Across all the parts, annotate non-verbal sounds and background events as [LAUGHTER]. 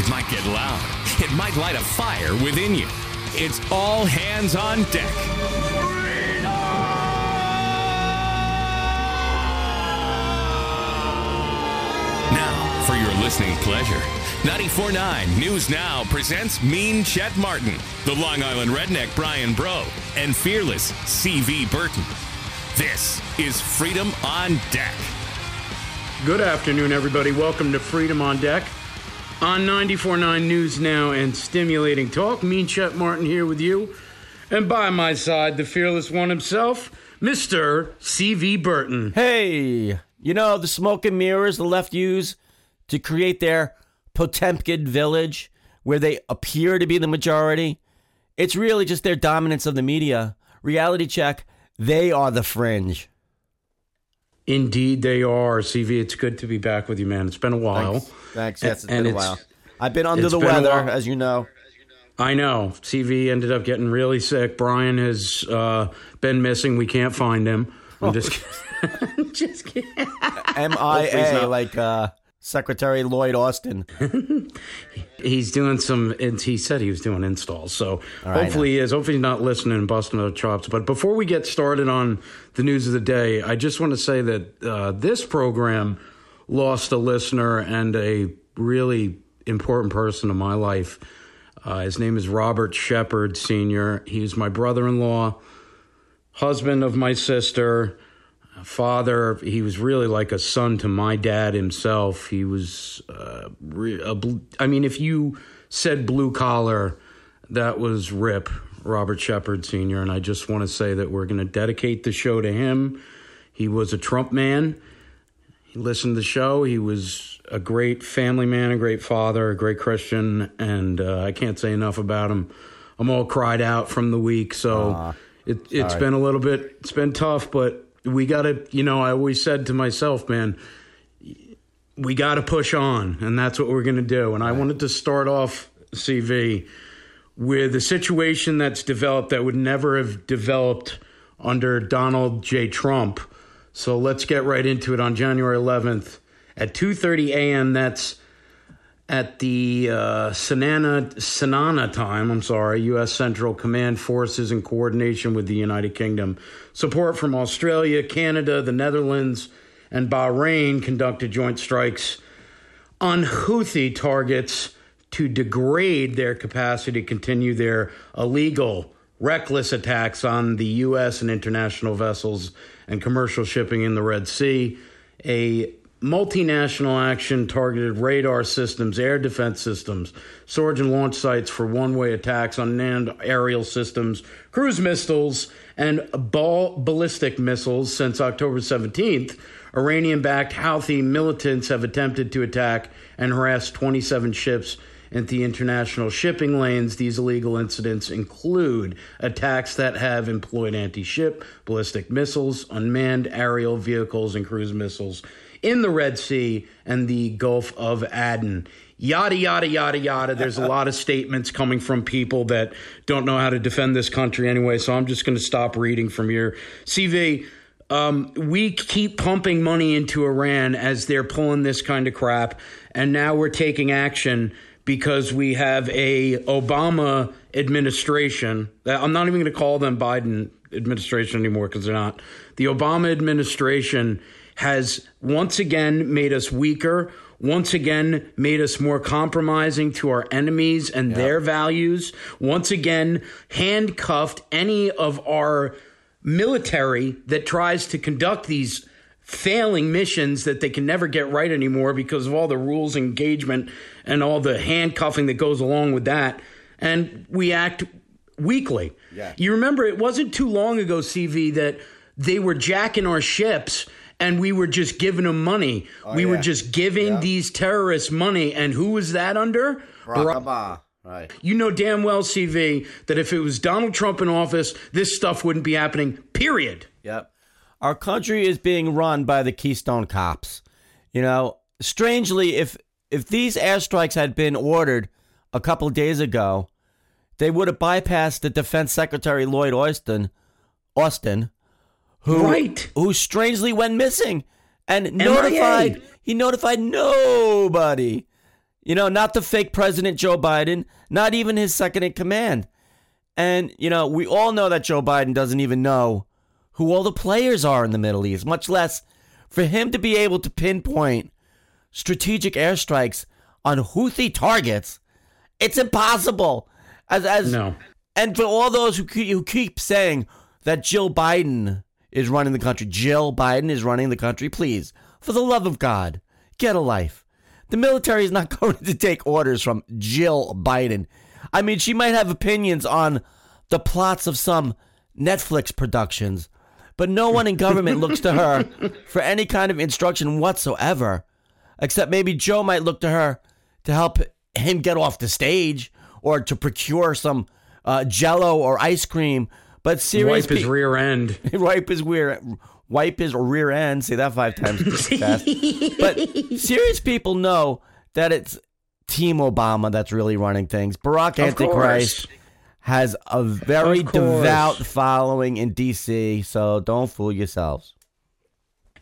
It might get loud. It might light a fire within you. It's all hands on deck. Now, for your listening pleasure, 94.9 News Now presents Mean Chet Martin, the Long Island redneck Brian Bro, and fearless CV Berton. This is Freedom on Deck. Good afternoon, everybody. Welcome to Freedom on Deck on 94.9 News Now and Stimulating Talk. Mean Chet Martin here with you. And by my side, the fearless one himself, Mr. CV Berton. Hey, you know the smoke and mirrors the left use to create their Potemkin village where they appear to be the majority? It's really just their dominance of the media. Reality check, they are the fringe. Indeed, they are. CV, it's good to be back with you, man. It's been a while. Thanks. Thanks. Yes, it's And been a while. I've been under the weather, as you know. I know. CV ended up getting really sick. Brian has uh, been missing. We can't find him. I'm just kidding. [LAUGHS] just kidding. MIA, like uh, Secretary Lloyd Austin. [LAUGHS] He's doing some. and He said he was doing installs, so right, hopefully he is. Hopefully he's not listening and busting other chops. But before we get started on the news of the day, I just want to say that uh, this program lost a listener and a really important person in my life. Uh, his name is Robert Shepard Sr. He's my brother-in-law, husband of my sister, father. He was really like a son to my dad himself. He was, uh, re- a bl- I mean, if you said blue collar, that was Rip, Robert Shepard Sr. And I just want to say that we're going to dedicate the show to him. He was a Trump man. He listened to the show. He was a great family man, a great father, a great Christian, and uh, I can't say enough about him. I'm all cried out from the week, so it, it's been a little bit. It's been tough, but we got to. You know, I always said to myself, man, we got to push on, and that's what we're going to do. And I wanted to start off CV with a situation that's developed that would never have developed under Donald J. Trump. So let's get right into it on January 11th at 2:30 a.m. That's at the uh, Sanana, Sanana time, I'm sorry, U.S. Central Command Forces in coordination with the United Kingdom. Support from Australia, Canada, the Netherlands, and Bahrain conducted joint strikes on Houthi targets to degrade their capacity to continue their illegal, reckless attacks on the U.S. and international vessels and commercial shipping in the Red Sea. A multinational action targeted radar systems, air defense systems, storage and launch sites for one way attacks on manned aerial systems, cruise missiles, and ball ballistic missiles since October 17th. Iranian backed Houthi militants have attempted to attack and harass 27 ships into the international shipping lanes. These illegal incidents include attacks that have employed anti ship, ballistic missiles, unmanned aerial vehicles, and cruise missiles in the Red Sea and the Gulf of Aden. Yada, yada, yada, yada. There's a lot of statements coming from people that don't know how to defend this country anyway, so I'm just going to stop reading from here. CV, um, we keep pumping money into Iran as they're pulling this kind of crap, and now we're taking action because we have a Obama administration. That I'm not even going to call them Biden administration anymore because they're not. The Obama administration has once again made us weaker. Once again, made us more compromising to our enemies and their values. Once again, handcuffed any of our military that tries to conduct these failing missions that they can never get right anymore because of all the rules engagement and all the handcuffing that goes along with that and we act weakly Yeah. you remember it wasn't too long ago cv that they were jacking our ships and we were just giving them money oh, we were just giving Yeah. these terrorists money and who was that under Barack Obama. Right. you know damn well, CV, that if it was Donald Trump in office, this stuff wouldn't be happening, period. Yep. Our country is being run by the Keystone Cops. You know, strangely, if if these airstrikes had been ordered a couple days ago, they would have bypassed the Defense Secretary Lloyd Austin, Austin, who Right. who strangely went missing and notified he notified nobody. You know, not the fake President Joe Biden, not even his second in command. And, you know, we all know that Joe Biden doesn't even know who all the players are in the Middle East, much less for him to be able to pinpoint strategic airstrikes on Houthi targets. It's impossible. As, as No. and for all those who keep, who keep saying that Jill Biden is running the country, Jill Biden is running the country, please, for the love of God, get a life. The military is not [LAUGHS] going to take orders from Jill Biden. I mean, she might have opinions on the plots of some Netflix productions, but no one in government looks to her [LAUGHS] for any kind of instruction whatsoever, except maybe Joe might look to her to help him get off the stage or to procure some uh, jello or ice cream. But serious Wipe his pe- rear end. [LAUGHS] wipe his rear wipe his rear end. Say that five times fast. [LAUGHS] but serious people know that it's Team Obama that's really running things. Barack Of Antichrist course. has a very devout following in D.C., so don't fool yourselves.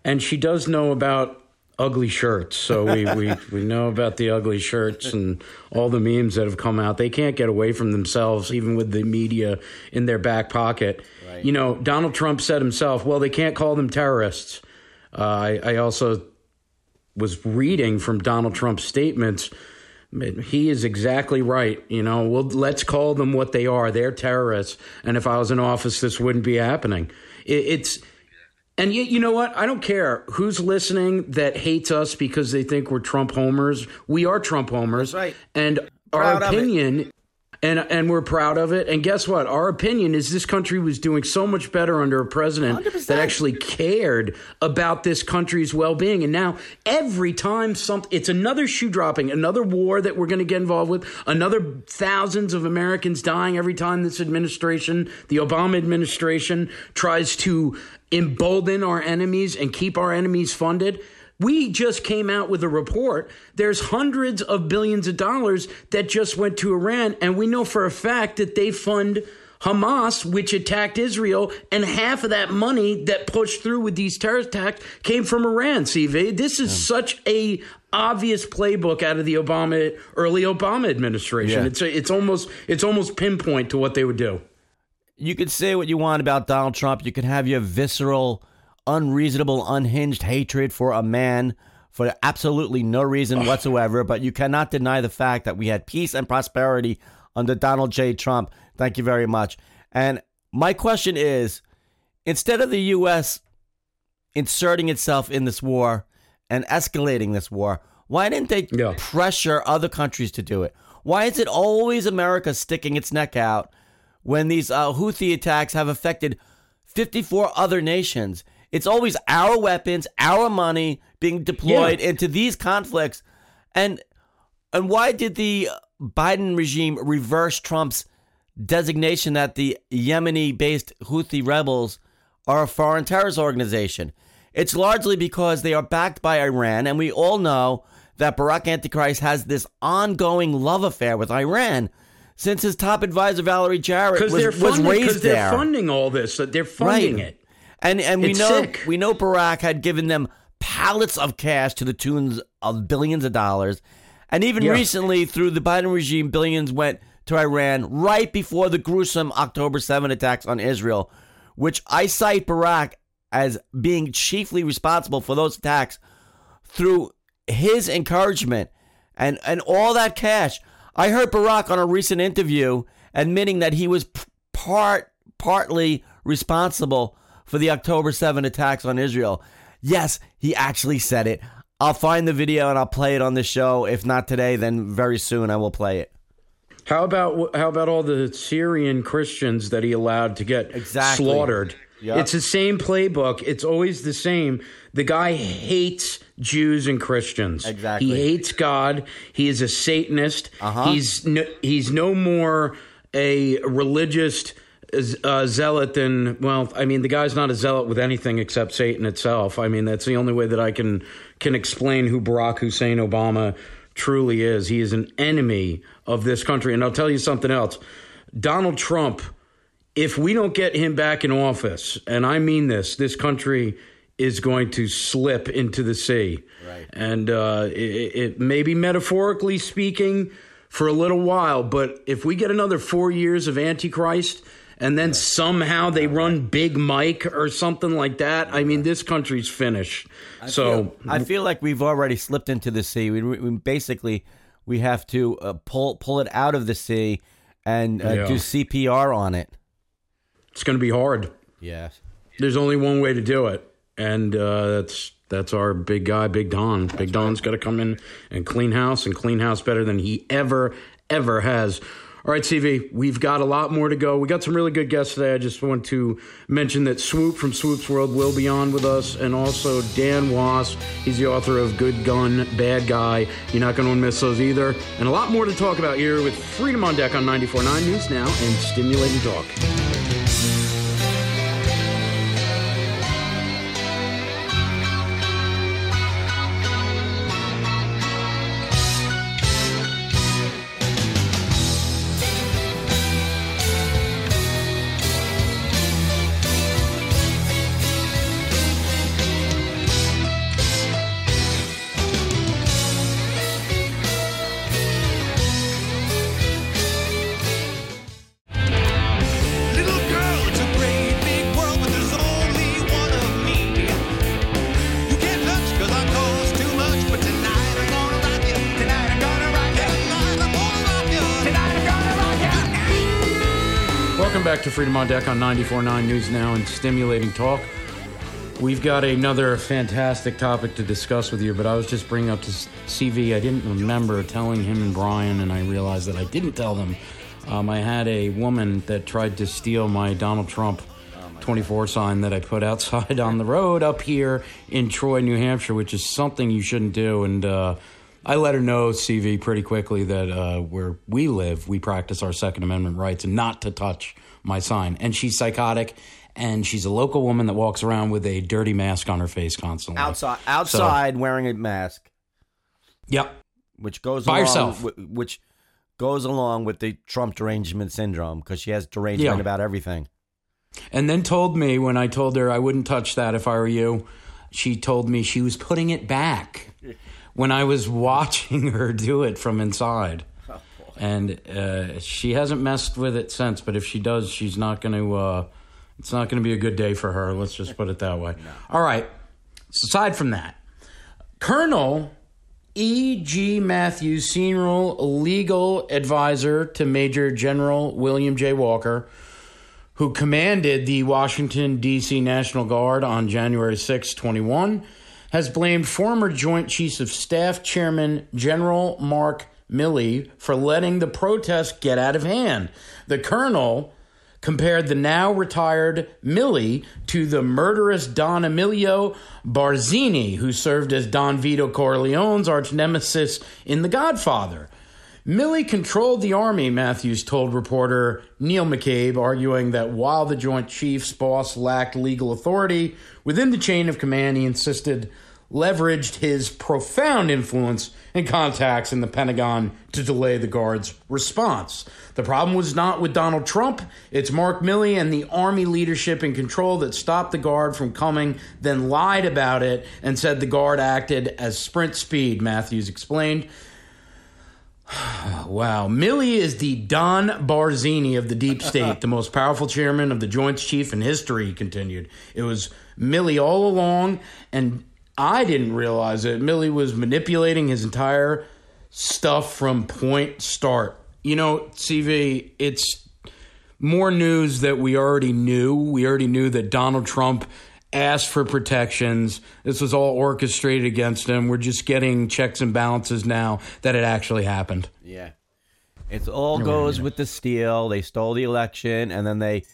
And she does know about ugly shirts. So we, [LAUGHS] we, we know about the ugly shirts and all the memes that have come out. They can't get away from themselves, even with the media in their back pocket. You know, Donald Trump said himself, well, they can't call them terrorists. Uh, I, I also was reading from Donald Trump's statements. He is exactly right. You know, well, let's call them what they are. They're terrorists. And if I was in office, this wouldn't be happening. It, it's, and yet, you know what? I don't care who's listening that hates us because they think we're Trump homers. We are Trump homers. right. And Proud our opinion, and and we're proud of it. And guess what? Our opinion is this country was doing so much better under a president 100%. that actually cared about this country's well-being. And now every time something, it's another shoe dropping, another war that we're going to get involved with, another thousands of Americans dying every time this administration, the Obama administration, tries to embolden our enemies and keep our enemies funded. We just came out with a report. There's hundreds of billions of dollars that just went to Iran, and we know for a fact that they fund Hamas, which attacked Israel, and half of that money that pushed through with these terrorist attacks came from Iran. CV, this is such a obvious playbook out of the Obama early Obama administration. Yeah. It's a, it's almost it's almost pinpoint to what they would do. You could say what you want about Donald Trump. You can have your visceral, unreasonable, unhinged hatred for a man for absolutely no reason whatsoever, but you cannot deny the fact that we had peace and prosperity under Donald J. Trump. Thank you very much. And my question is instead of the U.S. inserting itself in this war and escalating this war, why didn't they Yeah. pressure other countries to do it? Why is it always America sticking its neck out when these uh, Houthi attacks have affected 54 other nations? It's always our weapons, our money being deployed into these conflicts. And and why did the Biden regime reverse Trump's designation that the Yemeni based Houthi rebels are a foreign terrorist organization? It's largely because they are backed by Iran, and we all know that Barack Antichrist has this ongoing love affair with Iran since his top advisor Valerie Jarrett was, they're was funding, raised because they're there. funding all this. They're funding it. And and we It's know sick. we know Barack had given them pallets of cash to the tunes of billions of dollars. And even Yeah. recently through the Biden regime billions went to Iran right before the gruesome October 7 attacks on Israel, which I cite Barack as being chiefly responsible for those attacks through his encouragement and and all that cash. I heard Barack on a recent interview admitting that he was part partly responsible for the October 7 attacks on Israel. Yes, he actually said it. I'll find the video and I'll play it on the show. If not today, then very soon I will play it. How about how about all the Syrian Christians that he allowed to get Exactly. slaughtered? Yep. It's the same playbook. It's always the same. The guy hates Jews and Christians. Exactly. He hates God. He is a Satanist. Uh-huh. He's no, he's no more a religious uh, zealot than well. I mean, the guy's not a zealot with anything except Satan itself. I mean, that's the only way that I can can explain who Barack Hussein Obama truly is. He is an enemy of this country. And I'll tell you something else. Donald Trump, if we don't get him back in office, and I mean this, this country is going to slip into the sea. Right. And uh, it, it maybe metaphorically speaking for a little while, but if we get another four years of Antichrist and then somehow they run Big Mike or something like that, I mean, this country's finished. so I feel like we've already slipped into the sea. We, we basically we have to uh, pull pull it out of the sea and uh, Yeah. do CPR on it. it's going to be hard. Yes. There's only one way to do it, and uh, that's that's our big guy, Big Don. Big Don's got to come in and clean house and clean house better than he ever ever has. All right, CV, we've got a lot more to go. We got some really good guests today. I just want to mention that Swoop from Swoop's World will be on with us, and also Dan Wos. He's the author of Good Gun, Bad Guy. You're not going to miss those either. And a lot more to talk about here with Freedom on Deck on 94.9 News Now and Stimulating Talk. On Deck on 94.9 News Now and Stimulating Talk. We've got another fantastic topic to discuss with you, but I was just bringing up to CV. I didn't remember telling him and Brian, and I realized that I didn't tell them. Um, I had a woman that tried to steal my Donald Trump 24 sign that I put outside on the road up here in Troy, New Hampshire, which is something you shouldn't do. And uh, I let her know, CV, pretty quickly that uh, where we live, we practice our Second Amendment rights and not to touch my sign. And she's psychotic, and she's a local woman that walks around with a dirty mask on her face constantly. Outside outside wearing a mask, Yep. which goes By along herself. which goes along with the Trump derangement syndrome because she has derangement Yeah. about everything. And then told me when I told her I wouldn't touch that if I were you, she told me she was putting it back [LAUGHS] when I was watching her do it from inside. And uh, she hasn't messed with it since. But if she does, she's not going to. Uh, it's not going to be a good day for her. Let's just put it that way. [LAUGHS] All right. Aside from that, Colonel E.G. Matthews, senior legal advisor to Major General William J. Walker, who commanded the Washington, D.C. National Guard on January 6, 21, has blamed former Joint Chiefs of Staff Chairman General Mark Milley for letting the protest get out of hand. The colonel compared the now retired Milley to the murderous Don Emilio Barzini, who served as Don Vito Corleone's arch nemesis in The Godfather. Milley controlled the army, Matthews told reporter Neil McCabe, arguing that while the Joint Chiefs boss lacked legal authority within the chain of command, he insisted leveraged his profound influence and contacts in the Pentagon to delay the Guard's response. The problem was not with Donald Trump, it's Mark Milley and the Army leadership in control that stopped the Guard from coming, then lied about it and said the Guard acted as sprint speed, Matthews explained. [SIGHS] Wow. Milley is the Don Barzini of the deep state, the most powerful chairman of the Joint Chief in history, he continued. It was Milley all along, and I didn't realize it. Milley was manipulating his entire stuff from point start. You know, CV, it's more news that we already knew. We already knew that Donald Trump asked for protections. This was all orchestrated against him. We're just getting checks and balances now that it actually happened. Yeah. It all goes with the steal. They stole the election and then they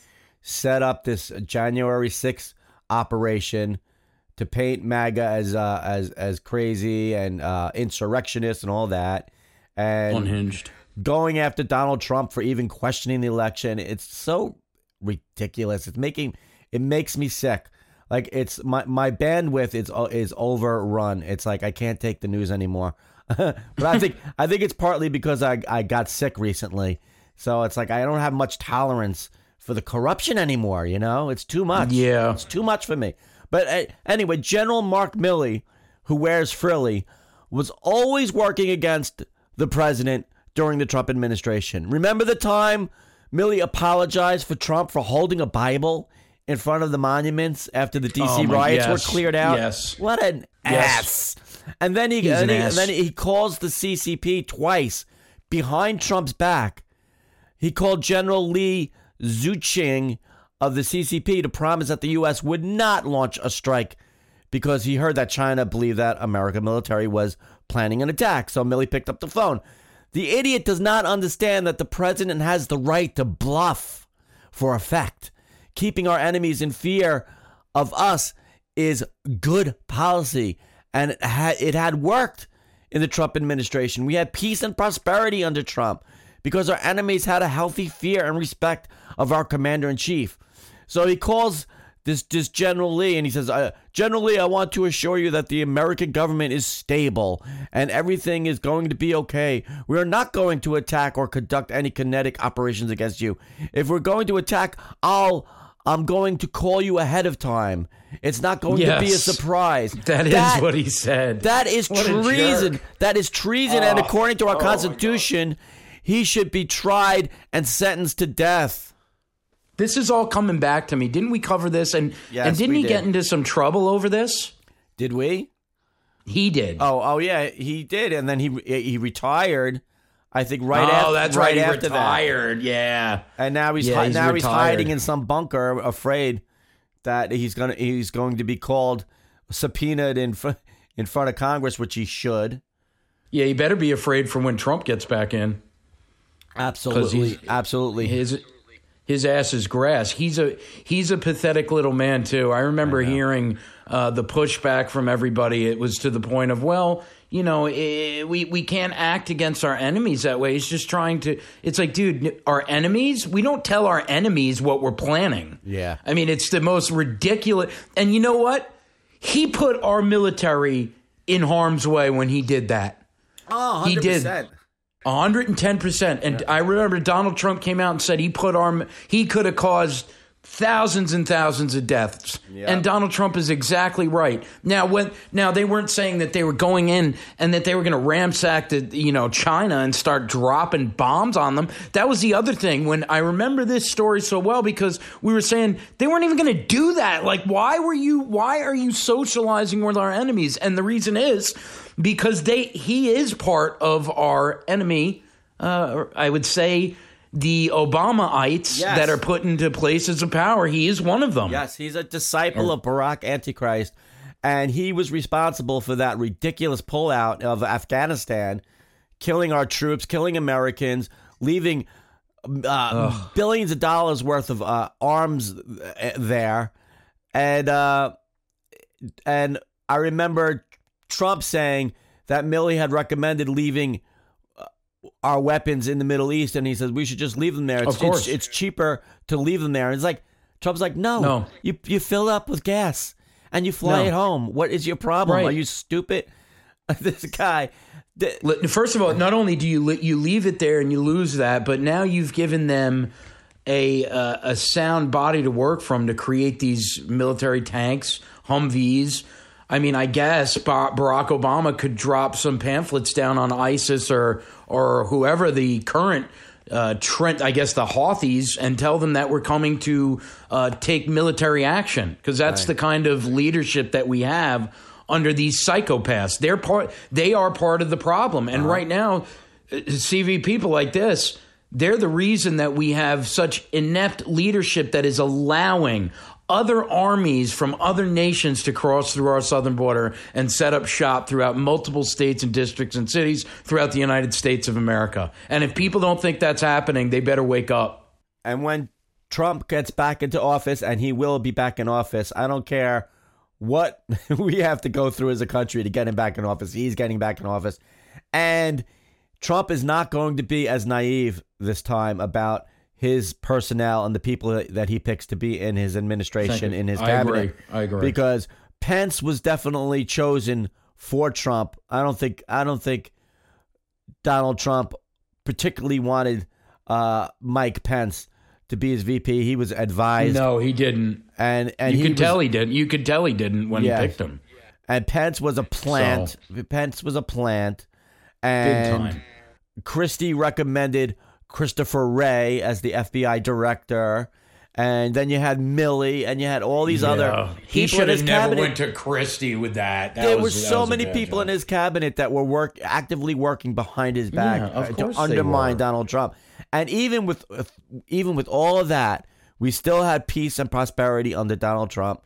set up this January 6th operation to paint MAGA as uh, as as crazy and uh, insurrectionist and all that. And Unhinged. going after Donald Trump for even questioning the election. It's so ridiculous. It's making it makes me sick. Like it's my my bandwidth is is overrun. It's like I can't take the news anymore. [LAUGHS] but I think I think it's partly because I I got sick recently. So it's like I don't have much tolerance for the corruption anymore, you know? It's too much. Yeah. It's too much for me. But uh, anyway, General Mark Milley, who wears frilly, was always working against the president during the Trump administration. Remember the time Milley apologized for Trump for holding a Bible in front of the monuments after the DC Oh, my- riots yes, were cleared out? yes. What an Yes. ass. And then he, and, an he and then he calls the CCP twice behind Trump's back. He called General Li Zuocheng of the CCP to promise that the U.S. would not launch a strike because he heard that China believed that American military was planning an attack. So Milley picked up the phone. The idiot does not understand that the president has the right to bluff for effect. Keeping our enemies in fear of us is good policy, and it it had worked in the Trump administration. We had peace and prosperity under Trump because our enemies had a healthy fear and respect of our commander in chief. So he calls this this General Lee and he says, uh, General Lee, I want to assure you that the American government is stable and everything is going to be okay. We are not going to attack or conduct any kinetic operations against you. If we're going to attack, I'll I'm going to call you ahead of time. It's not going to be a Yes. surprise. [LAUGHS] That is what he said. That is What treason. That is treason. and Oh, according to our oh. Constitution, he should be tried and sentenced to death. This is all coming back to me. Didn't we cover this? And Yes, and didn't he did. get into some trouble over this? Did we? He did. Oh, oh yeah, he did, and then he he retired. I think right oh, after. that's right, right. He after retired. Yeah. and now he's, Yeah, hi- he's now he's hiding in some bunker, afraid that he's gonna he's going to be called subpoenaed in fr- in front of Congress, which he should. Yeah, he better be afraid for when Trump gets back in. Absolutely, absolutely. His his ass is grass. He's a he's a pathetic little man too. I remember hearing uh, the pushback from everybody. It was to the point of, well, you know, eh, we we can't act against our enemies that way. He's just trying to. It's like, dude, our enemies. We don't tell our enemies what we're planning. Yeah. I mean, it's the most ridiculous. And you know what? He put our military in harm's way when he did that. oh, he did. 110%. And I remember Donald Trump came out and said he put arm he could have caused thousands and thousands of deaths. Yeah. And Donald Trump is exactly right. Now when now they weren't saying that they were going in and that they were going to ransack the you know China and start dropping bombs on them. That was the other thing when I remember this story so well because we were saying they weren't even going to do that. Like why were you why are you socializing with our enemies? And the reason is because they he is part of our enemy uh, I would say the Obamaites Yes. that are put into places of power. He is one of them. Yes, he's a disciple of Barack Antichrist, and he was responsible for that ridiculous pullout of Afghanistan, killing our troops, killing Americans, leaving uh, billions of dollars worth of uh, arms uh, there, and uh, and I remember Trump saying that Milley had recommended leaving uh, our weapons in the Middle East, and he says we should just leave them there. It's, Of course. it's, it's cheaper to leave them there. And it's like Trump's like, no, No. you you fill up with gas and you fly No. it home. What is your problem? Right. Are you stupid? [LAUGHS] this guy, th- First of all, not only do you li- you leave it there and you lose that, but now you've given them a uh, a sound body to work from to create these military tanks, Humvees. I mean, I guess Barack Obama could drop some pamphlets down on ISIS or or whoever the current uh, Trent, I guess the Houthis, and tell them that we're coming to uh, take military action because that's the kind of leadership that we have under these psychopaths. They're part. They are part of the problem, and right now, uh, CV people like this. They're the reason that we have such inept leadership that is allowing other armies from other nations to cross through our southern border and set up shop throughout multiple states and districts and cities throughout the United States of America. And if people don't think that's happening, they better wake up. and when Trump gets back into office, and he will be back in office, I don't care what [LAUGHS] we have to go through as a country to get him back in office. He's getting back in office, and Trump is not going to be as naive this time about his personnel and the people that- he picks to be in his administration, in his cabinet. I agree. I agree. Because Pence was definitely chosen for Trump. I don't think I don't think Donald Trump particularly wanted uh, Mike Pence to be his VP. He was advised, No, he didn't. and and You he could was- tell he didn't. You could tell he didn't when Yeah. he picked him. And Pence was a plant. Pence was a plant, and time. Christie recommended Christopher Wray as the FBI director. And then you had Milley, and you had all these other he should have never cabinet. went to Christie with that. That there was- were so was many people in his cabinet that were work actively working behind his back Yeah, to undermine. Donald Trump. And even with even with all of that, we still had peace and prosperity under Donald Trump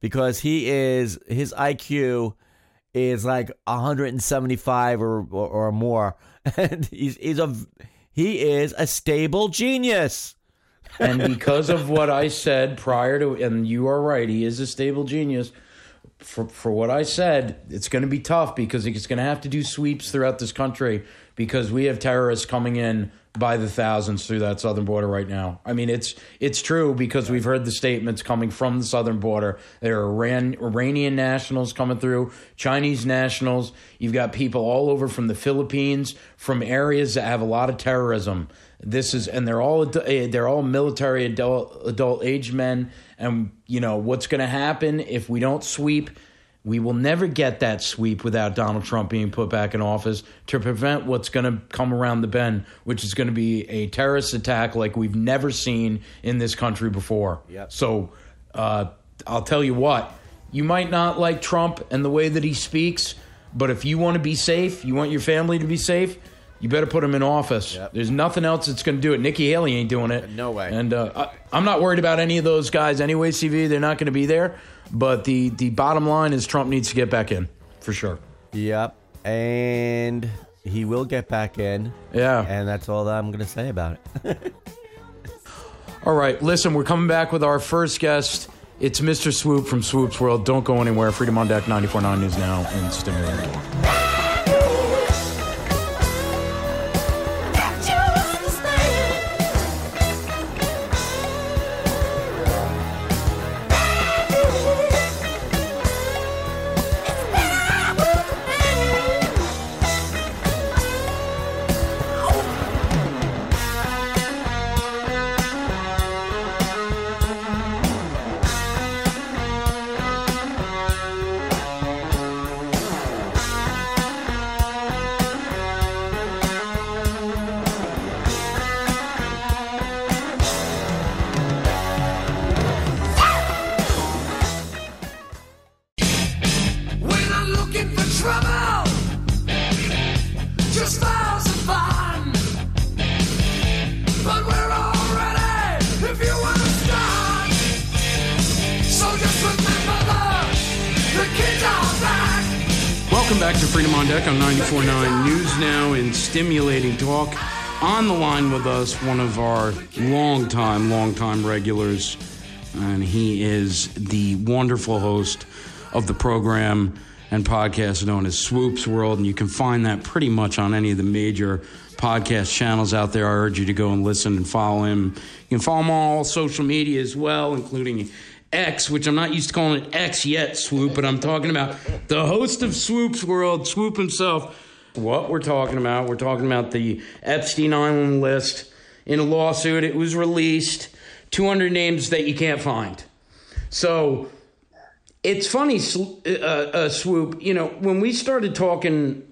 because he is his IQ is like 175 or or, or more, [LAUGHS] and he's he's a he is a stable genius. and because of what I said prior to, and you are right, he is a stable genius. For for what I said, it's going to be tough because he's going to have to do sweeps throughout this country because we have terrorists coming in by the thousands through that southern border right now. I mean, it's it's true because we've heard the statements coming from the southern border. There are Iran, Iranian nationals coming through, Chinese nationals. You've got people all over from the Philippines, from areas that have a lot of terrorism. This is, and they're all eh, they're all military adult adult age men. And you know what's going to happen if we don't sweep? We will never get that sweep without Donald Trump being put back in office to prevent what's going to come around the bend, which is going to be a terrorist attack like we've never seen in this country before. Yep. So uh, I'll tell you what, you might not like Trump and the way that he speaks, but if you want to be safe, you want your family to be safe, you better put him in office. Yep. There's nothing else that's going to do it. Nikki Haley ain't doing it. No way. And uh, I, I'm not worried about any of those guys anyway, CV. They're not going to be there. But the, the bottom line is Trump needs to get back in for sure. Yep, and he will get back in. Yeah. and that's all that I'm going to say about it. [LAUGHS] All right, listen, we're coming back with our first guest. It's Mr. Swoop from Swoop's World. Don't go anywhere. Freedom on Deck 94.9 News Now and Stimulating Welcome back to Freedom on Deck on 94.9 News Now and Stimulating Talk. On the line with us, one of our longtime, longtime regulars, and he is the wonderful host of the program and podcast known as Swoops World, and you can find that pretty much on any of the major podcast channels out there. I urge you to go and listen and follow him. You can follow him on all social media as well, including X, which I'm not used to calling it X yet, Swoop, but I'm talking about the host of Swoop's World, Swoop himself. What we're talking about, we're talking about the Epstein Island list in a lawsuit. It was released, 200 names that you can't find. So it's funny, uh, uh, Swoop. You know, when we started talking,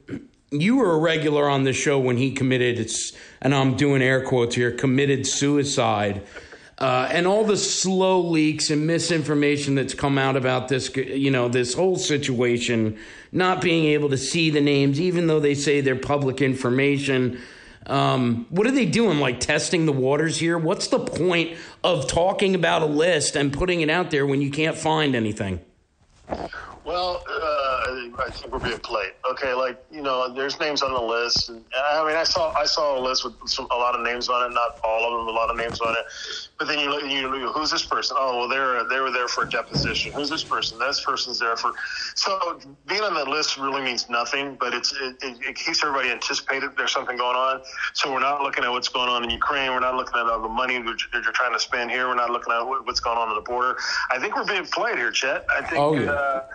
you were a regular on the show when he committed, it's, and I'm doing air quotes here, committed suicide. Uh, and all the slow leaks and misinformation that's come out about this, you know, this whole situation, not being able to see the names, even though they say they're public information. Um, what are they doing? Like testing the waters here? What's the point of talking about a list and putting it out there when you can't find anything? Well, uh, I think we're being played. Okay, like you know, there's names on the list. And, I mean, I saw I saw a list with some, a lot of names on it. Not all of them, a lot of names on it. But then you look, you look, who's this person? Oh, well, they're they were there for a deposition. Who's this person? This person's there for. So being on that list really means nothing. But it's it, it, it keeps everybody anticipated there's something going on. So we're not looking at what's going on in Ukraine. We're not looking at all the money that you're, that you're trying to spend here. We're not looking at what's going on at the border. I think we're being played here, Chet. I think. Oh, yeah. Uh,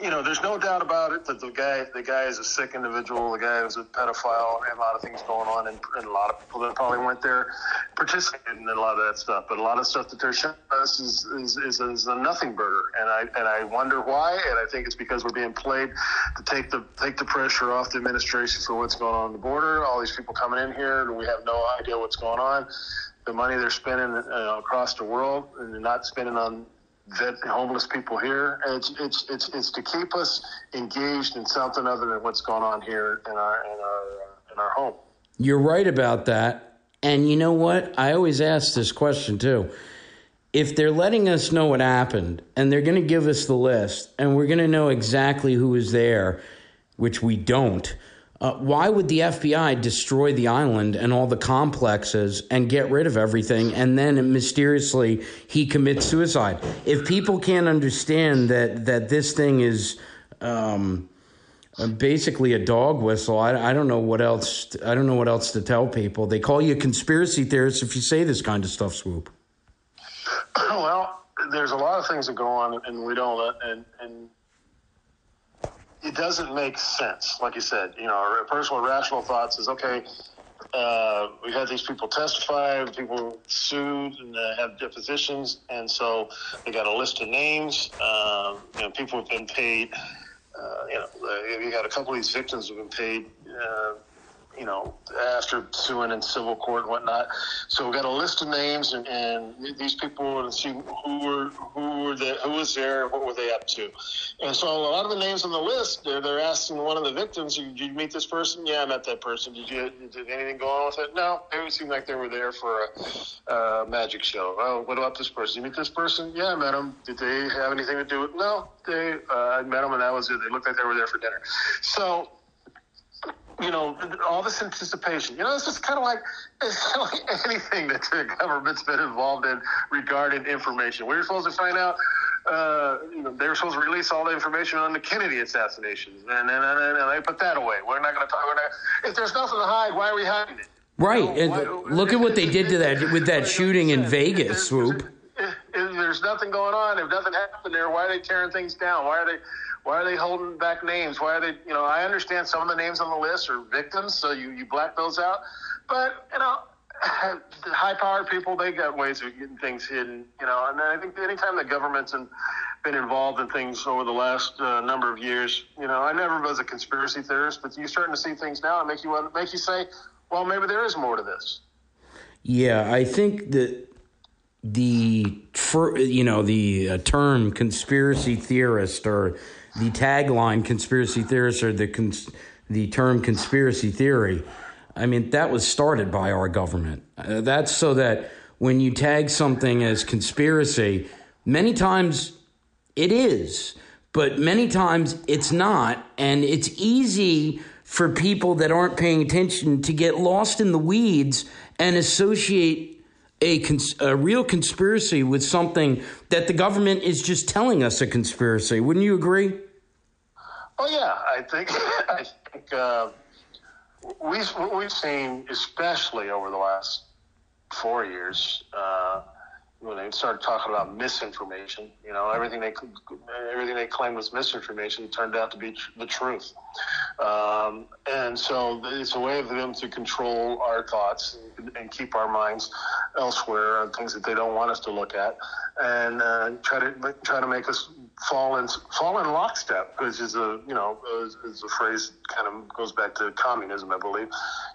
you know, there's no doubt about it that the guy, the guy is a sick individual. The guy is a pedophile. And a lot of things going on, and, and a lot of people that probably went there participated in a lot of that stuff. But a lot of stuff that they're showing us is is, is, is a nothing burger, and I and I wonder why. And I think it's because we're being played to take the take the pressure off the administration for what's going on on the border. All these people coming in here, and we have no idea what's going on. The money they're spending uh, across the world, and they're not spending on vet homeless people here. It's, it's, it's, it's to keep us engaged in something other than what's going on here in our in our uh, in our home. You're right about that. And you know what? I always ask this question too. If they're letting us know what happened and they're going to give us the list and we're going to know exactly who was there, which we don't, uh, why would the FBI destroy the island and all the complexes and get rid of everything and then mysteriously he commits suicide? If people can't understand that, that this thing is. Um, uh, basically a dog whistle. I, I don't know what else. I don't know what else to tell people. They call you a conspiracy theorist if you say this kind of stuff. Swoop. [COUGHS] well, there's a lot of things that go on, and we don't and and it doesn't make sense. Like you said, you know, our personal rational thoughts is okay. Uh, we had these people testify, people sued and uh, have depositions, and so they got a list of names. Um, you know, people have been paid. Uh, you know, uh, you got a couple of these victims have been paid. You know, after suing in civil court and whatnot. So we got a list of names and, and these people and see who were who were the, who was there, what were they up to. And so a lot of the names on the list, they're, they're asking one of the victims, "Did you meet this person? Yeah, I met that person. Did you did anything go on with it? No, it would seem like they were there for a uh, magic show. Oh, what about this person? You meet this person? Yeah, I met them. Did they have anything to do with? No, they uh, I met them and that was it. They looked like they were there for dinner. So you know, all this anticipation. You know, it's just kind of like [LAUGHS] it's kind of like anything that the government's been involved in regarding information. We were supposed to find out. Uh, you know, they were supposed to release all the information on the Kennedy assassinations, and then and, and, and they put that away. We're not going to talk. We're not, if there's nothing to hide, why are we hiding it? Right. You know, and why- look at what they did to that with that shooting in If- Vegas. if- Swoop. If, if there's nothing going on, if nothing happened there, why are they tearing things down? Why are they, why are they holding back names? Why are they, you know, I understand some of the names on the list are victims, so you you black those out, but you know. [LAUGHS] The high-powered people, they got ways of getting things hidden, you know. And I think anytime the government's in, been involved in things over the last uh, number of years, you know, I never was a conspiracy theorist, but you're starting to see things now that make you make you say, well, maybe there is more to this. Yeah, I think that the you know the uh, term conspiracy theorist or the tagline conspiracy theorists or the cons- the term conspiracy theory. I mean that was started by our government. Uh, that's so that when you tag something as conspiracy, many times it is, but many times it's not. And it's easy for people that aren't paying attention to get lost in the weeds and associate a, cons- a real conspiracy with something that the government is just telling us a conspiracy. Wouldn't you agree? Oh yeah, I think [LAUGHS] I think uh, we what we've seen, especially over the last four years, uh, when they started talking about misinformation. You know, everything they everything they claimed was misinformation turned out to be tr- the truth. Um, and so it's a way of them to control our thoughts and, and keep our minds elsewhere on things that they don't want us to look at, and uh, try to try to make us fall in fall in lockstep, which is a you know is, is a phrase kind of goes back to communism, I believe.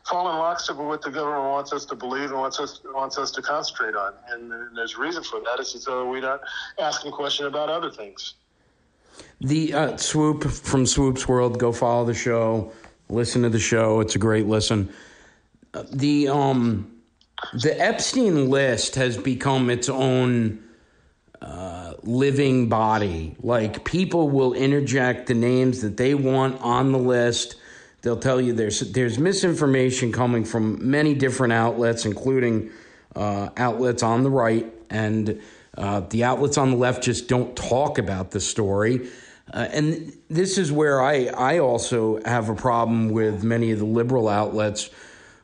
Fall in lockstep with what the government wants us to believe and wants us wants us to concentrate on, and, and there's a reason for that. Is so we're not asking questions about other things. The uh, Swoop from Swoop's World. Go follow the show. Listen to the show. It's a great listen. Uh, the um, the Epstein list has become its own uh, living body. Like people will interject the names that they want on the list. They'll tell you there's there's misinformation coming from many different outlets, including uh, outlets on the right, and uh, the outlets on the left just don't talk about the story. Uh, and this is where I, I also have a problem with many of the liberal outlets.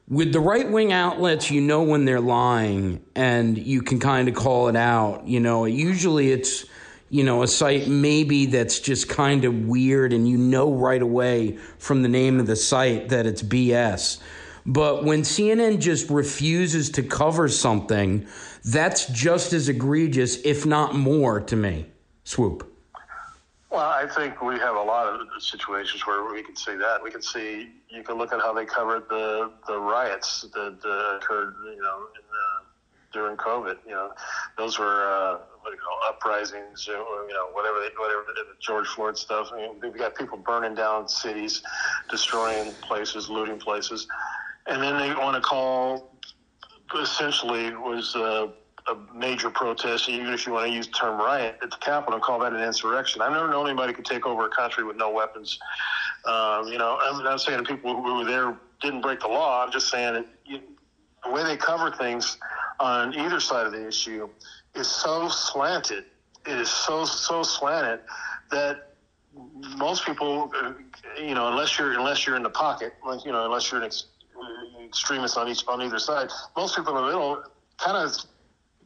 With the right wing outlets, you know when they're lying and you can kind of call it out. You know, usually it's you know, a site maybe that's just kind of weird and you know right away from the name of the site that it's BS. But when CNN just refuses to cover something, that's just as egregious, if not more, to me. Swoop. Well, I think we have a lot of situations where we can see that. We can see you can look at how they covered the the riots that uh, occurred, you know, uh, during COVID. You know, those were uh, what do you call uprisings, or you know, whatever they, whatever the George Floyd stuff. I mean, we got people burning down cities, destroying places, looting places, and then they want to call essentially was uh, a major protest, even if you want to use the term riot at the Capitol, call that an insurrection. I've never known anybody could take over a country with no weapons. Um, you know, I'm not saying the people who were there didn't break the law. I'm just saying that you, the way they cover things on either side of the issue is so slanted. It is so so slanted that most people, uh, you know, unless you're unless you're in the pocket, like you know, unless you're an ex- extremist on each on either side, most people in the middle kind of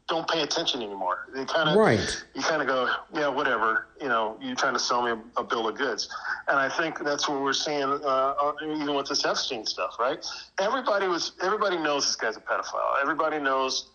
don't pay attention anymore. They kind of Right. You kind of go, yeah, whatever. You know, you're trying to sell me a, a bill of goods, and I think that's what we're seeing, uh, uh, even with this Epstein stuff, right? Everybody was, everybody knows this guy's a pedophile. Everybody knows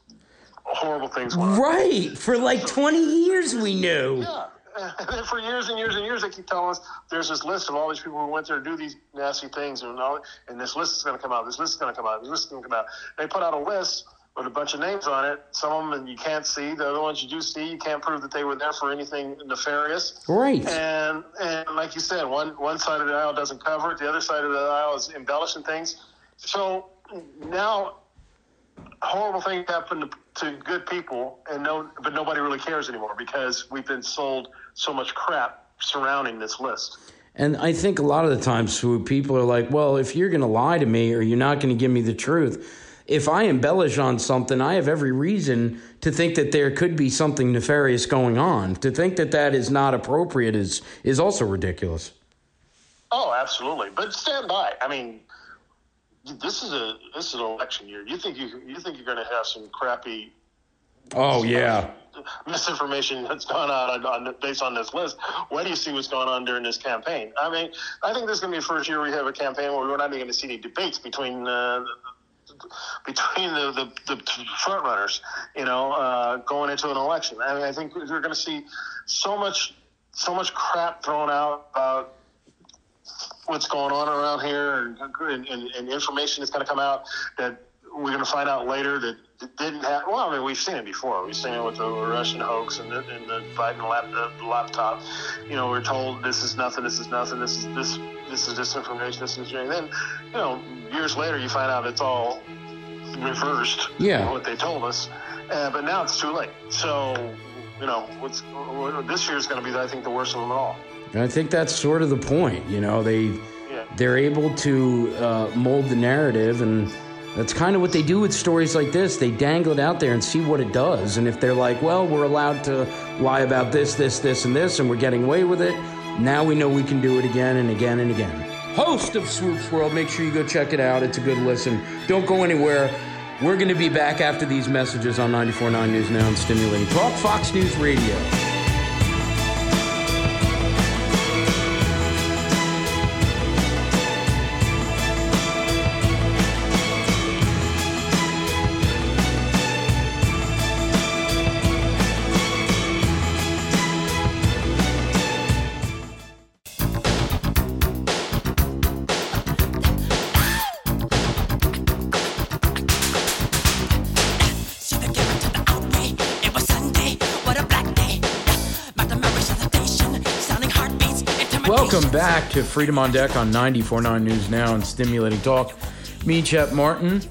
horrible things. Right. For like 20 years, we knew. Yeah. And then for years and years and years, they keep telling us there's this list of all these people who went there to do these nasty things, and all, and this list is going to come out. This list is going to come out. This list is going to come out. They put out a list with a bunch of names on it. Some of them you can't see. The other ones you do see. You can't prove that they were there for anything nefarious. Right. And and like you said, one one side of the aisle doesn't cover it. The other side of the aisle is embellishing things. So now horrible things happen to, to good people, and no, but nobody really cares anymore because we've been sold so much crap surrounding this list. And I think a lot of the times, people are like, well, if you're going to lie to me or you're not going to give me the truth, if I embellish on something, I have every reason to think that there could be something nefarious going on. To think that that is not appropriate is is also ridiculous. Oh, absolutely. But stand by. I mean, this is a this is an election year. You think you you think you're going to have some crappy Oh yeah. misinformation that's gone on, on, on based on this list. Why do you see what's going on during this campaign? I mean, I think this is going to be the first year we have a campaign where we're not even going to see any debates between uh, between the, the, the front runners. You know, uh, going into an election. I mean, I think we're going to see so much so much crap thrown out about what's going on around here and, and, and, information is going to come out that we're going to find out later that it didn't happen. Well, I mean, we've seen it before. We've seen it with the Russian hoax and the, and the Biden lap, the laptop. You know, we're told this is nothing, this is nothing, this is this this is disinformation, this is and then you know years later you find out it's all reversed. Yeah. what they told us, uh, but now it's too late. So you know, what's this year is going to be, I think, the worst of them all. And I think that's sort of the point. You know, they Yeah. they're able to uh, mold the narrative, and that's kind of what they do with stories like this. They dangle it out there and see what it does. And if they're like, well, we're allowed to lie about this, this, this, and this, and we're getting away with it, now we know we can do it again and again and again. Host of Swoop's World, make sure you go check it out. It's a good listen. Don't go anywhere. We're going to be back after these messages on 94.9 News Now and Stimulating Talk, Fox News Radio. Back to Freedom on Deck on 94.9 News Now and Stimulating Talk. Me, Chet Martin,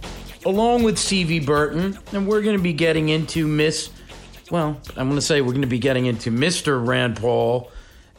along with CV Berton, and we're going to be getting into Miss, well, I'm going to say we're going to be getting into Mr. Rand Paul,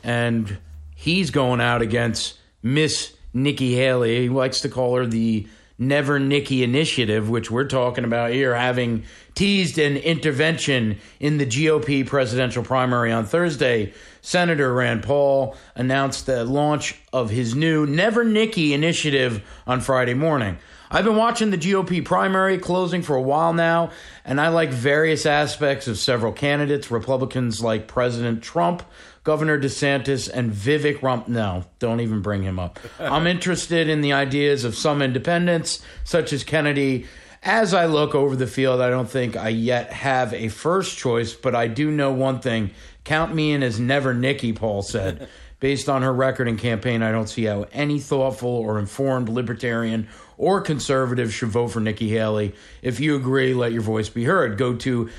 and he's going out against Miss Nikki Haley. He likes to call her the Never Nikki Initiative, which we're talking about here, having teased an intervention in the GOP presidential primary on Thursday. Senator Rand Paul announced the launch of his new Never Nikki initiative on Friday morning. I've been watching the GOP primary closing for a while now, and I like various aspects of several candidates. Republicans like President Trump, Governor DeSantis, and Vivek Rump. No, don't even bring him up. [LAUGHS] I'm interested in the ideas of some independents, such as Kennedy. As I look over the field, I don't think I yet have a first choice, but I do know one thing. Count me in as never Nikki, Paul said. [LAUGHS] Based on her record and campaign, I don't see how any thoughtful or informed libertarian or conservative should vote for Nikki Haley. If you agree, let your voice be heard. Go to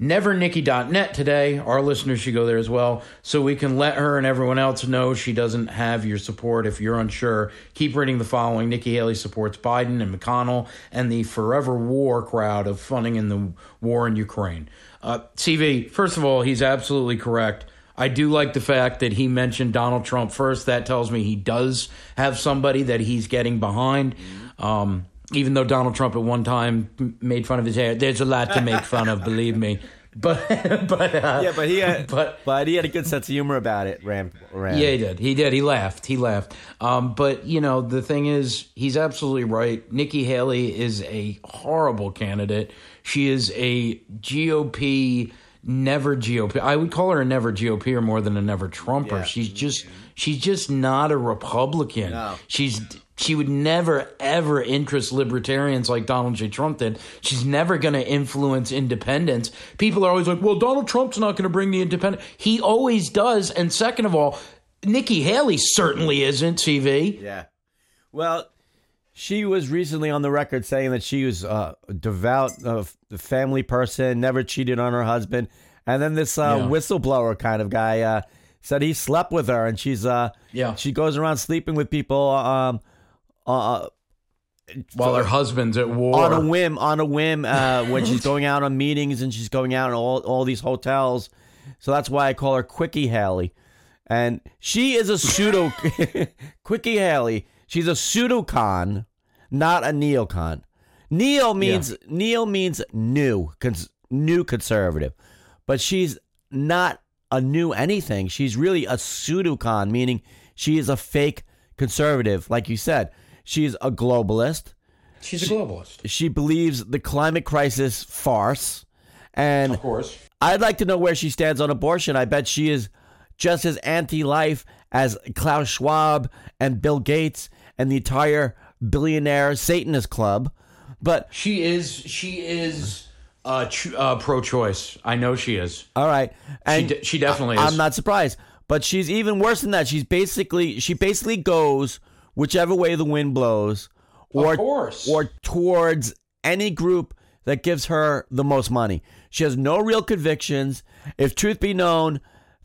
nevernikki.net today. Our listeners should go there as well so we can let her and everyone else know she doesn't have your support. If you're unsure, keep reading the following. Nikki Haley supports Biden and McConnell and the forever war crowd of funding in the war in Ukraine. Uh, first of all, he's absolutely correct. I do like the fact that he mentioned Donald Trump first. That tells me he does have somebody that he's getting behind. Um, even though Donald Trump at one time made fun of his hair, there's a lot to make fun of, believe me. [LAUGHS] But but uh, Yeah, but he had, but but he had a good sense of humor about it. Ram, Ram. yeah, he did. He did. He laughed. He laughed. Um, but you know, the thing is, he's absolutely right. Nikki Haley is a horrible candidate. She is a GOP, never GOP. I would call her a never GOP or more than a never Trumper. Yeah. She's just, she's just not a Republican. No. She's. She would never ever interest libertarians like Donald J. Trump did. She's never going to influence independents. People are always like, "Well, Donald Trump's not going to bring the independent." He always does. And second of all, Nikki Haley certainly isn't. TV. Yeah. Well, she was recently on the record saying that she was uh, a devout uh, family person, never cheated on her husband. And then this uh, Yeah. whistleblower kind of guy uh, said he slept with her, and she's uh, Yeah. she goes around sleeping with people um, uh, While her husband's at war. on a whim, on a whim, uh, when she's going out on meetings and she's going out in all all these hotels. So that's why I call her Quickie Haley, and she is a pseudo [LAUGHS] Quickie Haley. She's a pseudocon, not a neocon. Neo means neo means new, cons- new conservative, but she's not a new anything. She's really a pseudocon, meaning she is a fake conservative, like you said. She's a globalist She's a globalist. she believes the climate crisis farce and Of course. i'd like to know where she stands on abortion i bet she is just as anti-life as klaus schwab and bill gates and the entire billionaire satanist club but She is. She is uh, ch- uh, pro-choice. I know she is. all right and de- she definitely I- is. i'm not surprised but she's even worse than that she's basically she basically goes whichever way the wind blows or or towards any group that gives her the most money. She has no real convictions. If truth be known,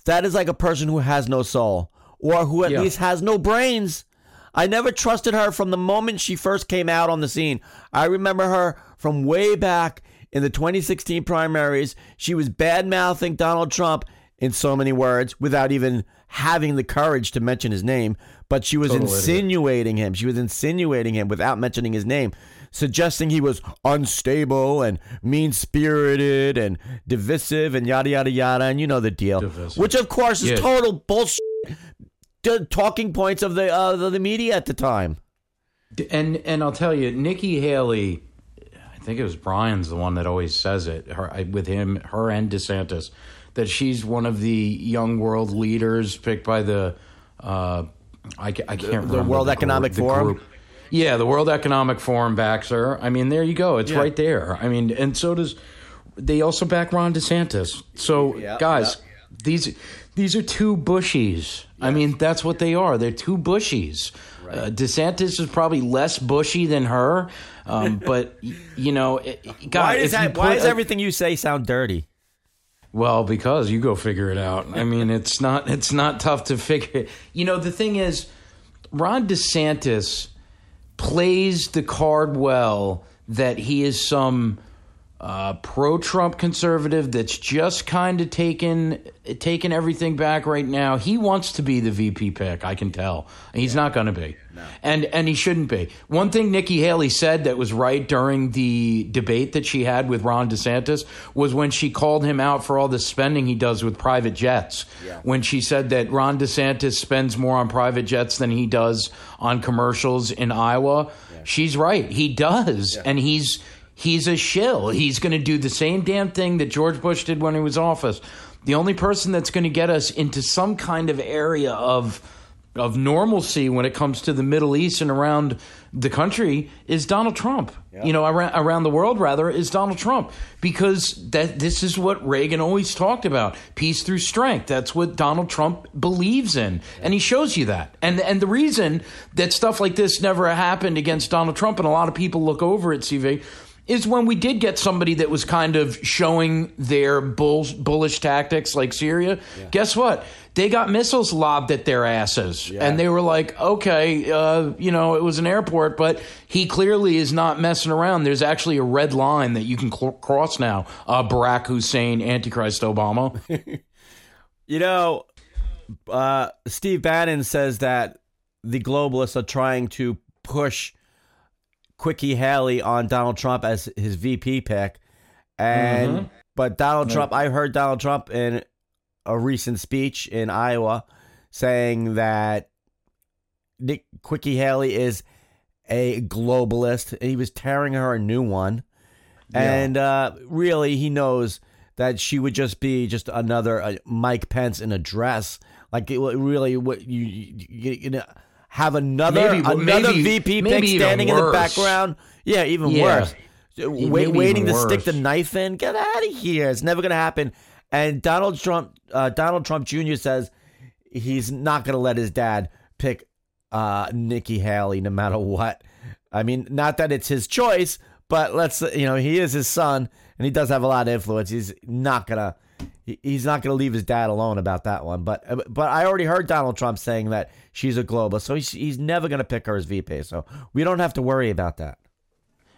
that is like a person who has no soul or who at Yeah. least has no brains. I never trusted her from the moment she first came out on the scene. I remember her from way back in the 2016 primaries. She was bad mouthing Donald Trump in so many words without even having the courage to mention his name. But she was Total idiot. insinuating him. She was insinuating him without mentioning his name, suggesting he was unstable and mean spirited and divisive and yada, yada, yada. And you know the deal. Divisive. Which, of course, is Yeah. total bullshit. The talking points of the, uh, the the media at the time. And and I'll tell you, Nikki Haley. I think it was Brian's the one that always says it. Her with him, her and DeSantis, that she's one of the young world leaders picked by the. Uh, I, I can't remember the World the Economic the Forum? Yeah, the World Economic Forum backs her. I mean, there you go. It's Yeah. right there. I mean, and so does. They also back Ron DeSantis. So, Yeah, guys, these these are two bushies. I mean, that's what they are. They're two bushies. Uh, DeSantis is probably less bushy than her, um, but you know, it, God, why does, you that, why does a- everything you say sound dirty? Well, because you go figure it out. I mean, [LAUGHS] it's not it's not tough to figure. You know, the thing is, Ron DeSantis plays the card well that he is some uh, pro-Trump conservative that's just kind of taken taking everything back right now. He wants to be the VP pick. I can tell. He's not going to be, and and he shouldn't be. One thing Nikki Haley said that was right during the debate that she had with Ron DeSantis was when she called him out for all the spending he does with private jets. When she said that Ron DeSantis spends more on private jets than he does on commercials in Iowa, she's right. He does, and he's he's a shill. He's going to do the same damn thing that George Bush did when he was office. The only person that's going to get us into some kind of area of of normalcy when it comes to the Middle East and around the country is Donald Trump. You know, around, around the world rather is Donald Trump because that this is what Reagan always talked about, peace through strength. That's what Donald Trump believes in. And he shows you that. And and the reason that stuff like this never happened against Donald Trump and a lot of people look over at CV is when we did get somebody that was kind of showing their bull, bullish tactics like Syria. Guess what? They got missiles lobbed at their asses. And they were like, okay, uh, you know, it was an airport, but he clearly is not messing around. There's actually a red line that you can cl- cross now. Uh, Barack Hussein, Antichrist Obama. [LAUGHS] You know, uh, Steve Bannon says that the globalists are trying to push Quickie Haley on Donald Trump as his VP pick, and but Donald Trump, I heard Donald Trump in a recent speech in Iowa saying that Nick Quickie Haley is a globalist. He was tearing her a new one, and uh, really, he knows that she would just be just another uh, Mike Pence in a dress. Like it really, what you, you, you know, have another Maybe- another maybe- VP pick maybe standing in the background. Yeah, even Yeah. worse. Wait, waiting to stick the knife in. Get out of here! It's never going to happen. And Donald Trump, uh, Donald Trump Jr. says he's not going to let his dad pick uh, Nikki Haley, no matter what. I mean, not that it's his choice, but let's you know he is his son, and he does have a lot of influence. He's not gonna. he- He's not going to leave his dad alone about that one, but but I already heard Donald Trump saying that she's a globalist, so he's, he's never going to pick her as VP. So we don't have to worry about that.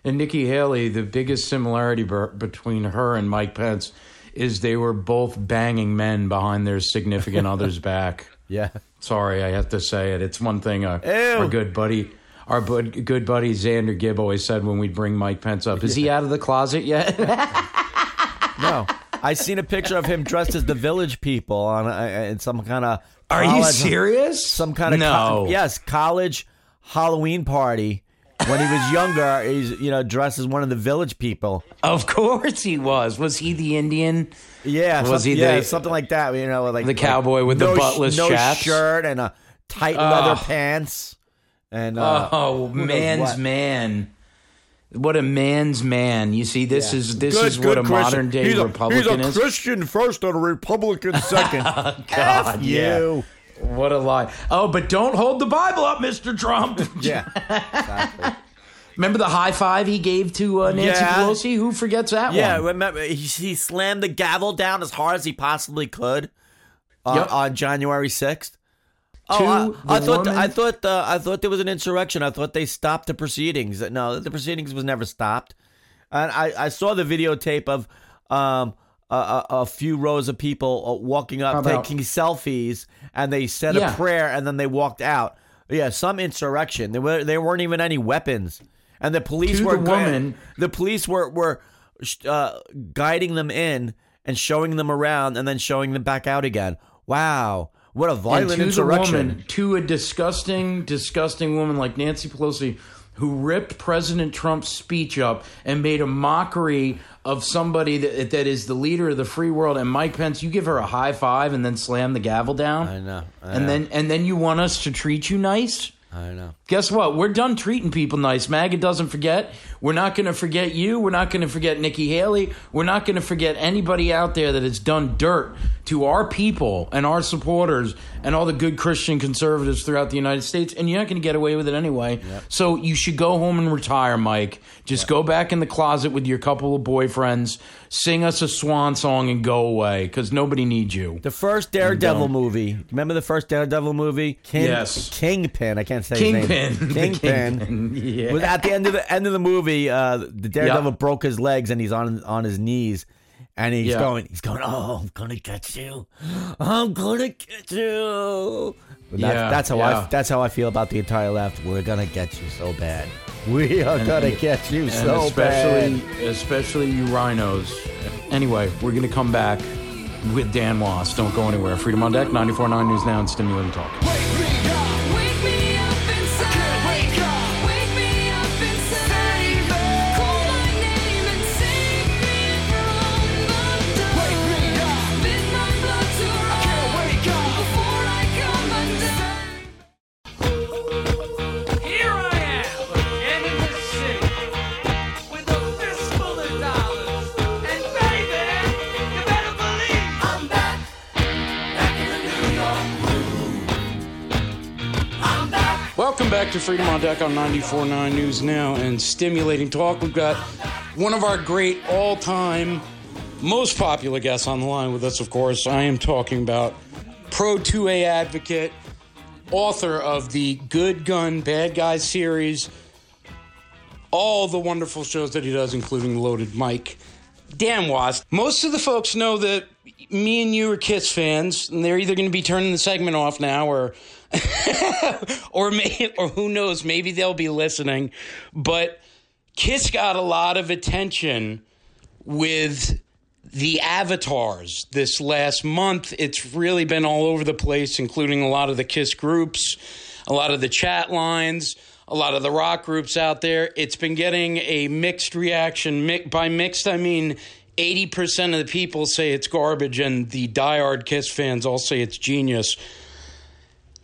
And Nikki Haley, the biggest similarity be- between her and Mike Pence is they were both banging men behind their significant [LAUGHS] other's back. Yeah, Sorry, I have to say it. It's one thing uh, Ew. our good buddy, our bud, good buddy Xander Gibb always said when we'd bring Mike Pence up. Is he out of the closet yet? [LAUGHS] no, I seen a picture of him dressed as the Village People on a, in some kind of. Are you serious? Some kind of no. co- yes college Halloween party. When he was younger, he's you know dressed as one of the Village People. Of course he was. Was he the Indian? Yeah, Was some- he yeah, the- something like that? You know, like the cowboy with the no sh- buttless no chaps? shirt and a tight leather pants. And uh, oh, man's man what a man's man. You see, this yeah. is this good, is good what a Christian. modern day he's a, Republican he's a is. Christian first and a Republican second. [LAUGHS] God, F yeah. you. What a lie. Oh, but don't hold the Bible up, Mr. Trump. [LAUGHS] yeah. Exactly. [LAUGHS] Remember the high five he gave to uh, Nancy yeah. Pelosi? Who forgets that yeah, one? remember he, he, slammed the gavel down as hard as he possibly could uh, yep. on January 6th. Oh, Two, I, I thought woman, I thought uh, I thought there was an insurrection. I thought they stopped the proceedings. No, the proceedings was never stopped. And I, I saw the videotape of um, a, a, few rows of people uh, walking up, about, taking selfies, and they said yeah. a prayer, and then they walked out. Yeah, some insurrection. There were there weren't even any weapons, and the police were the woman. The police were were uh, guiding them in and showing them around, and then showing them back out again. Wow, what a And violent to the insurrection! woman, to a disgusting, disgusting woman like Nancy Pelosi, who ripped President Trump's speech up and made a mockery of somebody that that is the leader of the free world. And Mike Pence, you give her a high five and then slam the gavel down. I know, I and know. then and then you want us to treat you nice. I know. Guess what? We're done treating people nice. MAGA doesn't forget. We're not going to forget you. We're not going to forget Nikki Haley. We're not going to forget anybody out there that has done dirt to our people and our supporters and all the good Christian conservatives throughout the United States, and you're not going to get away with it anyway. So you should go home and retire, Mike. Just go back in the closet with your couple of boyfriends, sing us a swan song, and go away because nobody needs you. The first Daredevil movie. Remember the first Daredevil movie? King, Yes. Kingpin. I can't say his name. [LAUGHS] Kingpin. Kingpin. Kingpin. Yeah. Was at the end of the end of the movie, uh, the Daredevil Yeah. broke his legs and he's on on his knees, and he's Yeah. going, he's going, oh, I'm gonna get you, I'm gonna get you. But that's, Yeah, that's how I that's how I feel about the entire left. We're gonna get you so bad. [LAUGHS] We are gonna get you and so especially bad. especially you RINOs. Anyway, we're gonna come back with Dan Wos. Don't go anywhere. Freedom on Deck, 94.9 News Now, and Stimulating Talk. Back. To Freedom on Deck on 94.9 News Now and Stimulating Talk. We've got one of our great all time, most popular guests on the line with us, of course. I am talking about Pro 2A advocate, author of the Good Gun, Bad Guy series, all the wonderful shows that he does, including Loaded Mic. Dan Wos. Most of the folks know that me and you are Kiss fans, and they're either going to be turning the segment off now or [LAUGHS] or may, or who knows, maybe they'll be listening. But Kiss got a lot of attention with the avatars this last month. It's really been all over the place, including a lot of the Kiss groups, a lot of the chat lines, a lot of the rock groups out there. It's been getting a mixed reaction. By mixed, I mean 80% of the people say it's garbage, and the diehard Kiss fans all say it's genius.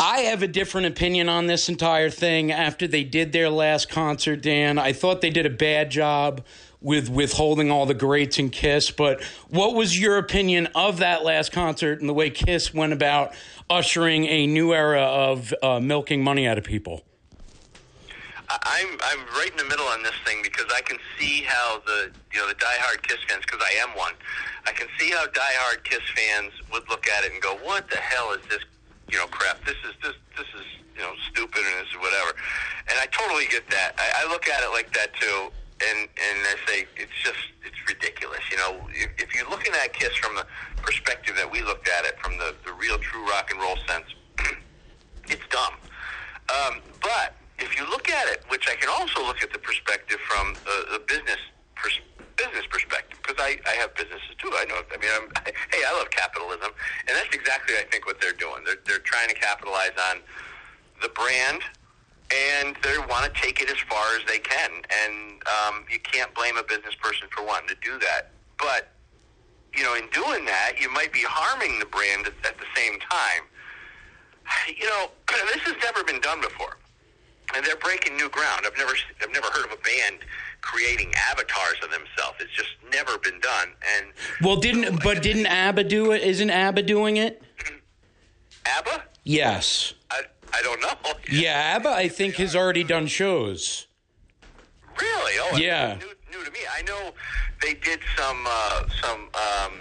I have a different opinion on this entire thing after they did their last concert, Dan. I thought they did a bad job with withholding all the greats in Kiss, but what was your opinion of that last concert and the way Kiss went about ushering a new era of uh, milking money out of people? I'm I'm right in the middle on this thing because I can see how the you know the diehard Kiss fans because I am one. I can see how diehard Kiss fans would look at it and go, "What the hell is this? You know, crap. This is this this is you know stupid and this is whatever." And I totally get that. I, I look at it like that too, and and I say it's just it's ridiculous. You know, if, if you're looking at Kiss from the perspective that we looked at it from the the real true rock and roll sense, [CLEARS THROAT] it's dumb. Um, but if you look at it, which I can also look at the perspective from a, a business pers- business perspective, because I, I have businesses too. I know. I mean, I'm, [LAUGHS] hey, I love capitalism, and that's exactly I think what they're doing. They're they're trying to capitalize on the brand. And they want to take it as far as they can, and um, you can't blame a business person for wanting to do that. But you know, in doing that, you might be harming the brand at, at the same time [SIGHS] you know, [CLEARS THROAT] this has never been done before, and they're breaking new ground. I've never, I've never heard of a band creating avatars of themselves. It's just never been done. And Well, didn't but didn't ABBA do it? Isn't ABBA doing it? ABBA, Yes. I, I don't know. [LAUGHS] Yeah, ABBA I think has already done shows. Really? Oh, Yeah. New, new to me. I know they did some, uh, some um,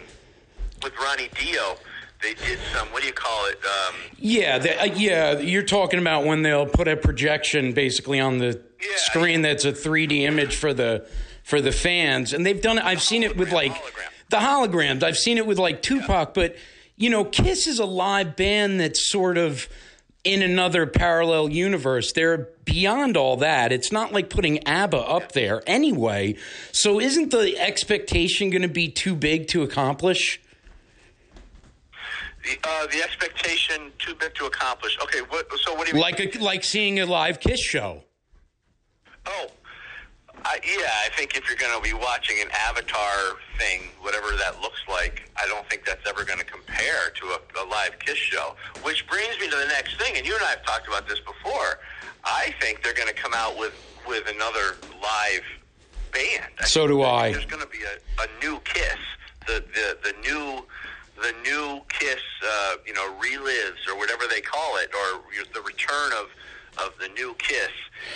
with Ronnie Dio. They did some. What do you call it? Um, Yeah, the, uh, yeah. You're talking about when they'll put a projection basically on the Yeah. screen that's a 3D image for the for the fans, and they've done it. I've seen it with like hologram. the holograms. I've seen it with like Tupac, but you know, Kiss is a live band that's sort of in another parallel universe. They're beyond all that. It's not like putting ABBA up there anyway. So isn't the expectation going to be too big to accomplish? The, uh, the expectation too big to accomplish. Okay, what? So what do you mean? Like a, like seeing a live Kiss show. Oh, I, yeah. I think if you're going to be watching an Avatar thing, whatever that looks like, I don't think that's ever going to compare to a, a live Kiss show. Which brings me to the next thing, and you and I have talked about this before. I think they're going to come out with with another live band. So do I. There's going to be a, a new Kiss, the the the new the new Kiss, uh, you know, relives or whatever they call it, or the return of of the new Kiss,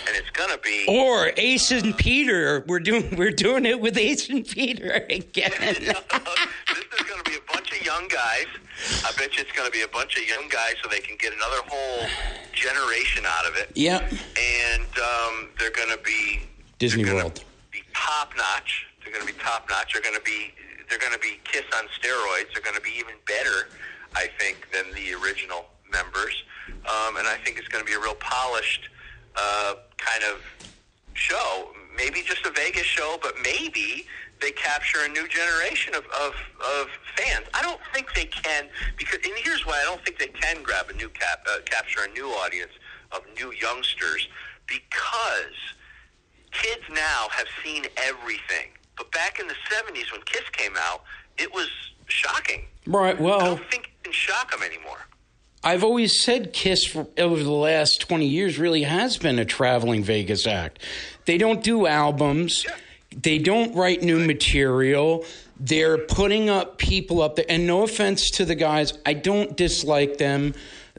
and it's gonna be. Or Ace and Peter. We're doing we're doing it with Ace and Peter again. [LAUGHS] this is going to be a bunch of young guys. I bet you it's going to be a bunch of young guys so they can get another whole generation out of it. Yep. And um, they're going to be Disney gonna World. Be top notch. They're going to be top notch. They're going to be they're going to be Kiss on steroids. They're going to be even better, I think, than the original members. Um, and I think it's going to be a real polished uh, kind of show. Maybe just a Vegas show, but maybe they capture a new generation of, of, of fans. I don't think they can because, and here's why I don't think they can grab a new cap, uh, capture a new audience of new youngsters because kids now have seen everything. But back in the '70s when Kiss came out, it was shocking. Right. well. I don't think it can shock them anymore. I've always said Kiss for, over the last 20 years really has been a traveling Vegas act. They don't do albums. They don't write new material. They're putting up people up there. And no offense to the guys, I don't dislike them.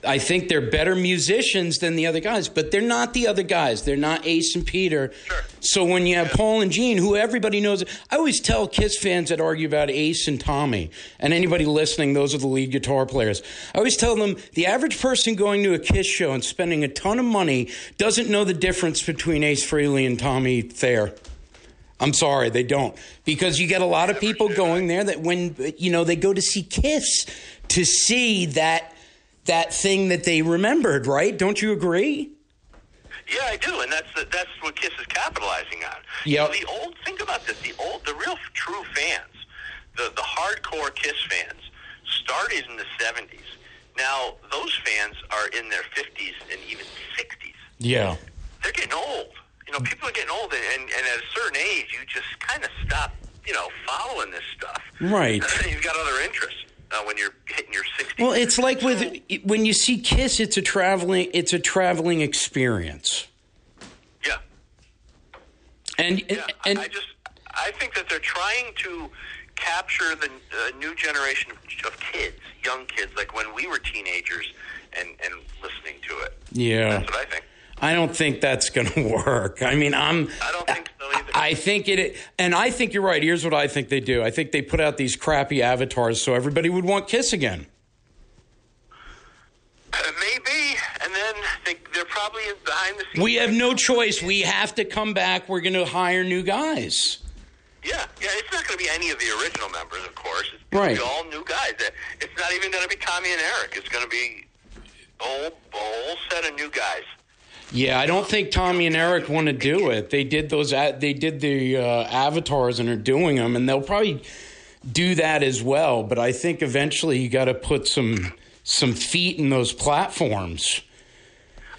I think they're better musicians than the other guys, but they're not the other guys. They're not Ace and Peter. Sure. So when you have Paul and Gene, who everybody knows, I always tell Kiss fans that argue about Ace and Tommy, and anybody listening, those are the lead guitar players. I always tell them the average person going to a Kiss show and spending a ton of money doesn't know the difference between Ace Frehley and Tommy Thayer. I'm sorry, they don't. Because you get a lot of people going there that when you know they go to see Kiss to see that that thing that they remembered, right? Don't you agree? Yeah, I do, and that's the, that's what Kiss is capitalizing on. Yeah, You know, the old think about this: the old, the real true fans, the the hardcore Kiss fans, started in the '70s. Now those fans are in their 50s and even 60s. Yeah. They're getting old. You know, people are getting old, and and, and at a certain age, you just kind of stop, you know, following this stuff. Right. [LAUGHS] You've got other interests uh, when you're hitting your 60s. Well, it's like with when you see Kiss, it's a traveling it's a traveling experience. yeah. And Yeah, and I, just I think that they're trying to capture the uh, new generation of, of kids, young kids, like when we were teenagers, and and listening to it. yeah. That's what I think. I don't think that's going [LAUGHS] to work. I mean, I'm I don't think so either. I think it, and I think you're right. Here's what I think they do. I think they put out these crappy avatars so everybody would want Kiss again. Uh, maybe, and then they, they're probably behind the scenes. We have no choice. We have to come back. We're going to hire new guys. Yeah, yeah. It's not going to be any of the original members, of course. It's going Right. to be all new guys. It's not even going to be Tommy and Eric. It's going to be a whole set of new guys. Yeah, I don't think Tommy and Eric want to do it. They did those. They did the uh, avatars and are doing them, and they'll probably do that as well. But I think eventually you got to put some some feet in those platforms.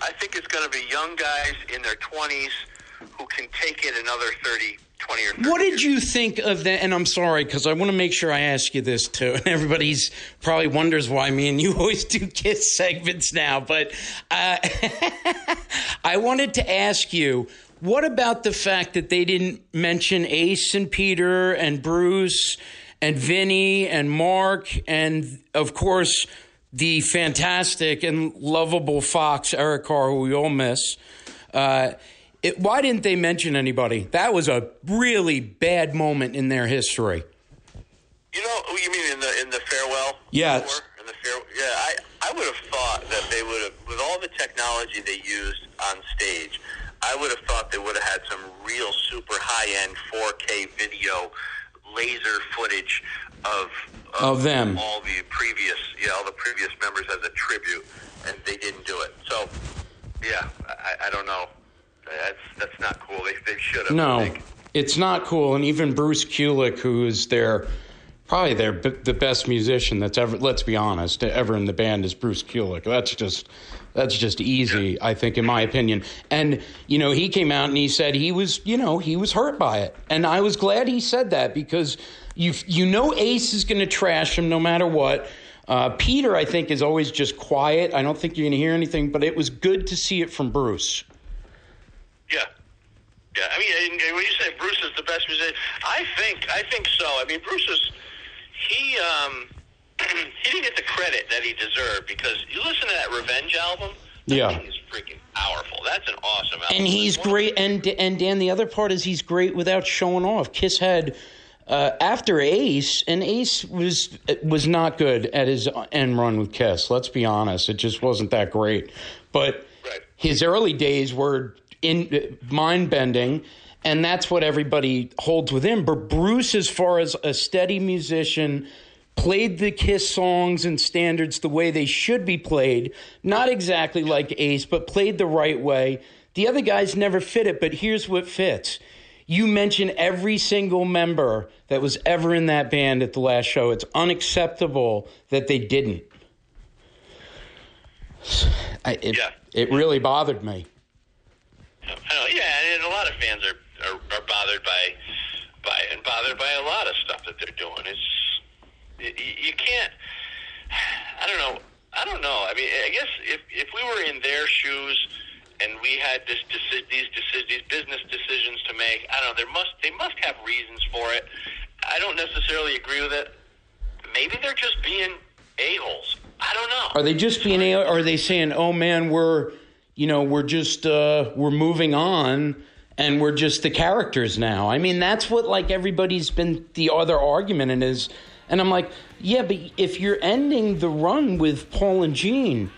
I think it's going to be young guys in their 20s who can take it another 30, 20 or 30 What did years. you think of that? And I'm sorry because I want to make sure I ask you this too. [LAUGHS] And everybody's probably wonders why me and you [LAUGHS] always do kiss segments now. But uh, [LAUGHS] I wanted to ask you. What about the fact that they didn't mention Ace and Peter and Bruce and Vinnie and Mark and of course the fantastic and lovable Fox Eric Carr, who we all miss. Uh, it, why didn't they mention anybody? That was a really bad moment in their history. You know, you mean in the in the farewell? Yes. tour? In the fare, yeah, I I would have thought that they would have, with all the technology they used on stage, I would have thought they would have had some real super high end 4K video, laser footage of Of them. all the previous, yeah, all the previous members as a tribute, and they didn't do it. So, yeah, I, I don't know. That's that's not cool. They they should have. No, it's not cool. And even Bruce Kulick, who is their probably their b- the best musician that's ever. Let's be honest, ever in the band is Bruce Kulick. That's just that's just easy, I think, in my opinion. And you know, he came out and he said he was, you know, he was hurt by it, and I was glad he said that because you you know Ace is going to trash him no matter what. Uh, Peter, I think, is always just quiet. I don't think you're going to hear anything, but it was good to see it from Bruce. Yeah. Yeah, I mean, and- and when you say Bruce is the best musician, I think I think so. I mean, Bruce is he um [CLEARS THROAT] he didn't get the credit that he deserved because you listen to that Revenge album. Yeah. That thing is freaking powerful. That's an awesome album. and he's It's one of great. And and Dan, the other part is he's great without showing off. Kiss had uh, after Ace, and Ace was was not good at his end run with Kiss. Let's be honest, it just wasn't that great. But Right. his early days were in uh, mind bending. And that's what everybody holds with him. But Bruce, as far as a steady musician, played the Kiss songs and standards the way they should be played. Not exactly like Ace, but played the right way. The other guys never fit it, but here's what fits. You mention every single member that was ever in that band at the last show. It's unacceptable that they didn't. I, it, Yeah. it really bothered me. Know, yeah, and a lot of fans are, are, are bothered by by and bothered by a lot of stuff that they're doing. It's you, you can't. I don't know. I don't know. I mean, I guess if if we were in their shoes and we had this deci- these deci- these business decisions to make, I don't know. There must they must have reasons for it. I don't necessarily agree with it. Maybe they're just being a holes. I don't know. Are they just being? a- Are they saying, "Oh man, we're, you know, we're just uh, we're moving on, and we're just the characters now"? I mean, that's what like everybody's been the other argument and is, and I'm like, yeah, but if you're ending the run with Paul and Gene,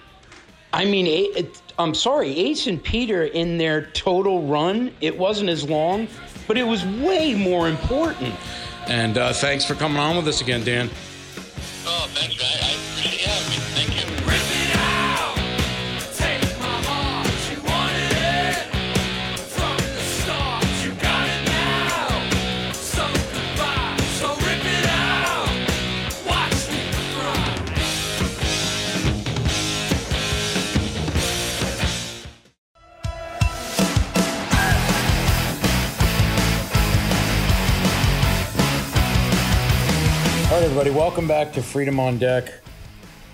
I mean, A- it, I'm sorry, Ace and Peter in their total run, it wasn't as long, but it was way more important. And uh, thanks for coming on with us again, Dan. Oh, thanks, man. I appreciate everybody, welcome back to Freedom on Deck.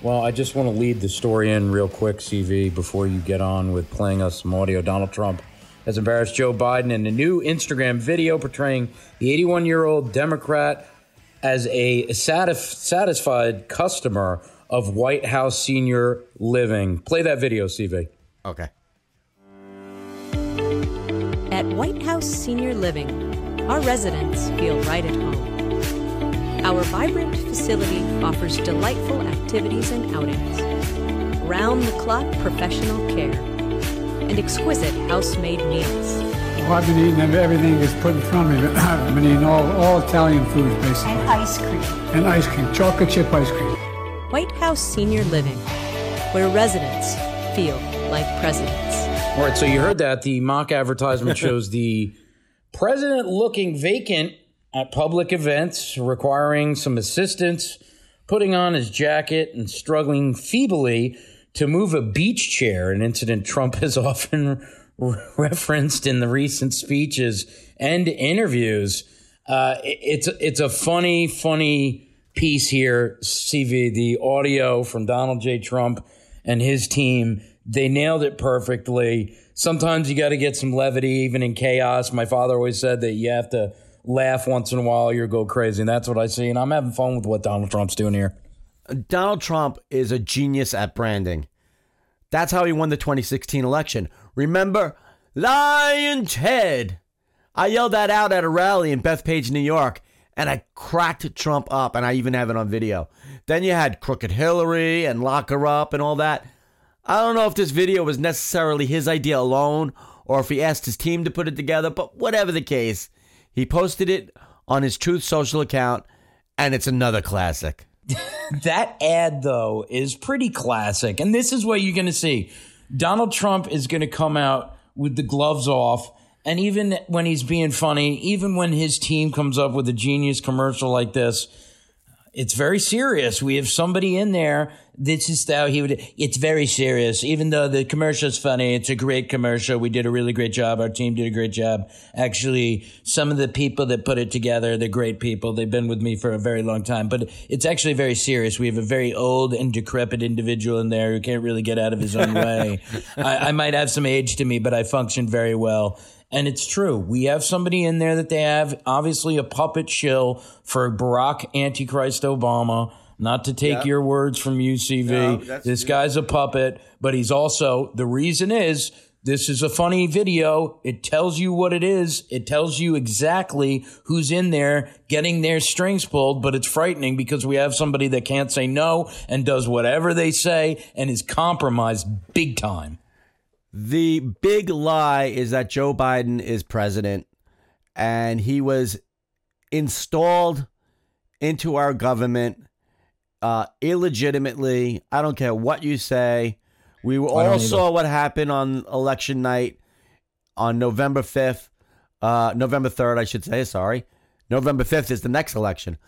Well, I just want to lead the story in real quick, CV, before you get on with playing us some audio. Donald Trump has embarrassed Joe Biden in a new Instagram video portraying the 81 year old Democrat as a satisf- satisfied customer of White House senior living. Play that video, CV. Okay. At White House Senior Living, our residents feel right at home. Our vibrant facility offers delightful activities and outings, round the clock professional care, and exquisite house made meals. Well, I've been eating everything that's put in front of me. I've been eating all, all Italian foods, basically. And ice cream. And ice cream, chocolate chip ice cream. White House Senior Living, where residents feel like presidents. All right, so you heard that. The mock advertisement [LAUGHS] shows the president looking vacant at public events, requiring some assistance, putting on his jacket, and struggling feebly to move a beach chair, an incident Trump [LAUGHS] has often re- referenced in the recent speeches and interviews. Uh, it- it's, it's a funny, funny piece here, CV, the audio from Donald J. Trump and his team. They nailed it perfectly. Sometimes you got to get some levity, even in chaos. My father always said that you have to laugh once in a while, you go crazy. And that's what I see. And I'm having fun with what Donald Trump's doing here. Donald Trump is a genius at branding. That's how he won the 2016 election. Remember, Lion's Head. I yelled that out at a rally in Bethpage, New York, and I cracked Trump up, and I even have it on video. Then you had Crooked Hillary and Lock Her Up and all that. I don't know if this video was necessarily his idea alone or if he asked his team to put it together, but whatever the case, he posted it on his Truth Social account, and it's another classic. [LAUGHS] That ad, though, is pretty classic. And this is what you're going to see Donald Trump is going to come out with the gloves off. And even when he's being funny, even when his team comes up with a genius commercial like this, it's very serious. We have somebody in there. This is how he would. It's very serious. Even though the commercial is funny, it's a great commercial. We did a really great job. Our team did a great job. Actually, some of the people that put it together, they're great people. They've been with me for a very long time. But it's actually very serious. We have a very old and decrepit individual in there who can't really get out of his own way. [LAUGHS] I, I might have some age to me, but I function very well. And it's true. We have somebody in there that they have obviously a puppet shill for Barack Antichrist Obama. Not to take Yeah. your words from UCV. No, this guy's a puppet, but he's also the reason is this is a funny video. It tells you what it is. It tells you exactly who's in there getting their strings pulled, but it's frightening because we have somebody that can't say no and does whatever they say and is compromised big time. The big lie is that Joe Biden is president and he was installed into our government uh, illegitimately. I don't care what you say. We all saw what happened on election night on November 5th, uh, November 3rd, I should say. Sorry. November 5th is the next election.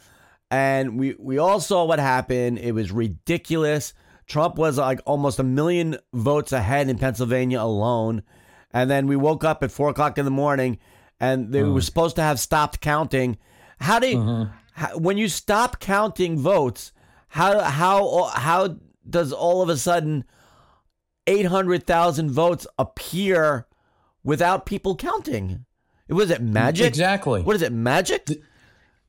And we, we all saw what happened. It was ridiculous. Trump was like almost a million votes ahead in Pennsylvania alone. And then we woke up at four o'clock in the morning and they were supposed to have stopped counting. How do you, how, when you stop counting votes, how, how, how does all of a sudden 800,000 votes appear without people counting? Was it magic? Exactly. What is it, magic? the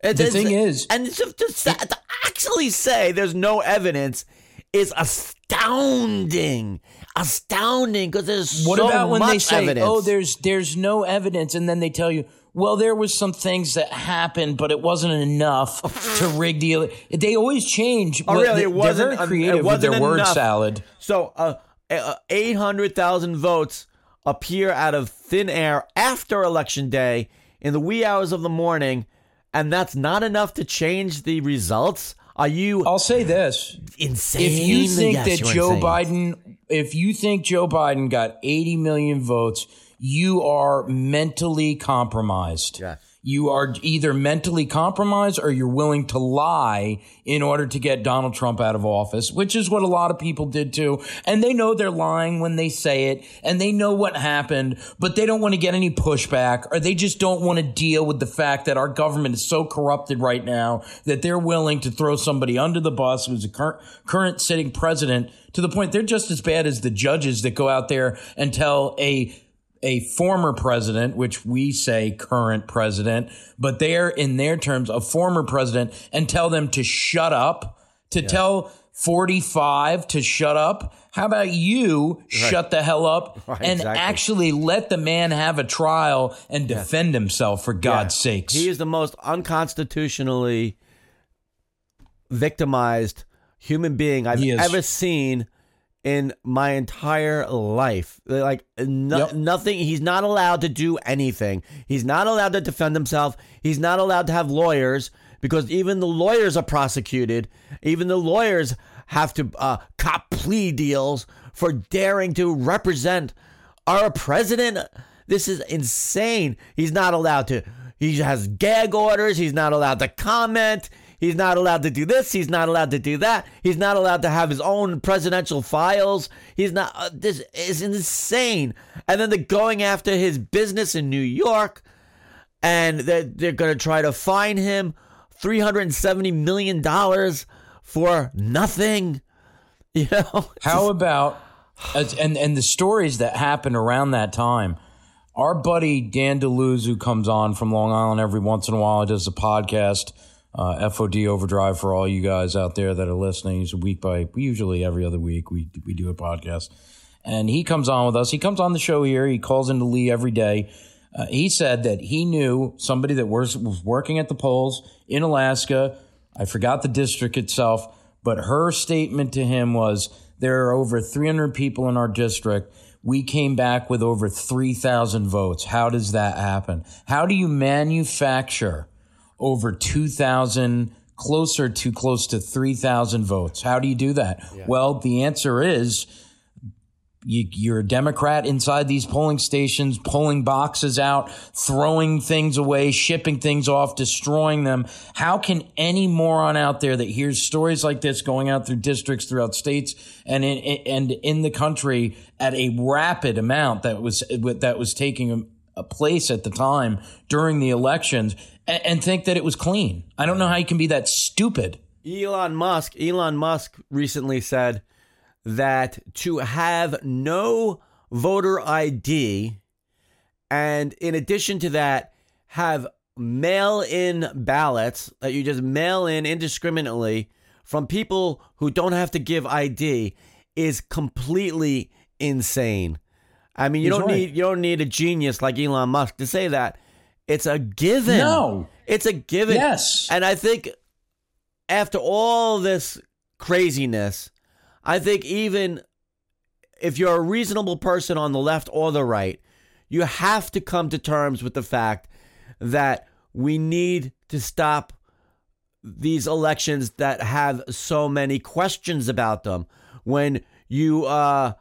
It's- thing is- and to, to, to actually say there's no evidence is astounding, astounding because there's What so about when much they say, oh, evidence. "Oh, there's there's no evidence," and then they tell you, "Well, there was some things that happened, but it wasn't enough to rig the." ele-" They always change. Oh, really? they- It wasn't. They're very creative it with their wasn't word salad. So, uh, uh, eight hundred thousand votes appear out of thin air after election day in the wee hours of the morning, and that's not enough to change the results. Are you I'll say this: insane? if you think Yes, that Joe insane. Biden, if you think Joe Biden got 80 million votes, you are mentally compromised. Yeah. You are either mentally compromised or you're willing to lie in order to get Donald Trump out of office, which is what a lot of people did too. And they know they're lying when they say it and they know what happened, but they don't want to get any pushback or they just don't want to deal with the fact that our government is so corrupted right now that they're willing to throw somebody under the bus who's a current, current sitting president to the point they're just as bad as the judges that go out there and tell a a former president, which we say current president, but they're in their terms a former president and tell them to shut up, to tell 45 to shut up. How about you shut the hell up [LAUGHS] Right, and exactly. actually let the man have a trial and defend himself for God's sakes? He is the most unconstitutionally victimized human being I've ever seen in my entire life. Like no, Yep. nothing. He's not allowed to do anything. He's not allowed to defend himself. He's not allowed to have lawyers because even the lawyers are prosecuted. Even the lawyers have to uh, cop plea deals for daring to represent our president. This is insane. He's not allowed to. He has gag orders. He's not allowed to comment. He's not allowed to do this. He's not allowed to do that. He's not allowed to have his own presidential files. He's not. Uh, this is insane. And then they're going after his business in New York, and they're, they're going to try to fine him three hundred and seventy million dollars for nothing. [LAUGHS] You know. How about and and the stories that happened around that time? Our buddy Dan DeLuz, who comes on from Long Island every once in a while, he does a podcast, uh, FOD Overdrive for all you guys out there that are listening. He's a week by usually every other week we we do a podcast, and he comes on with us. He comes on the show here. He calls into Lee every day. Uh, he said that he knew somebody that was was working at the polls in Alaska. I forgot the district itself, but her statement to him was there are over 300 people in our district. We came back with over 3,000 votes. How does that happen? How do you manufacture over 2,000, closer to close to 3,000 votes? How do you do that? Well, the answer is you, you're a Democrat inside these polling stations, pulling boxes out, throwing things away, shipping things off, destroying them. How can any moron out there that hears stories like this going out through districts throughout states and in, and in the country at a rapid amount that was that was taking a, place at the time during the elections and, and think that it was clean? I don't know how you can be that stupid. Elon Musk, Elon Musk recently said that to have no voter ID and in addition to that have mail in ballots that you just mail in indiscriminately from people who don't have to give ID is completely insane. I mean, you He's don't right. need you don't need a genius like Elon Musk to say that. It's a given. No. It's a given. Yes. And I think after all this craziness, I think even if you're a reasonable person on the left or the right, you have to come to terms with the fact that we need to stop these elections that have so many questions about them. When you uh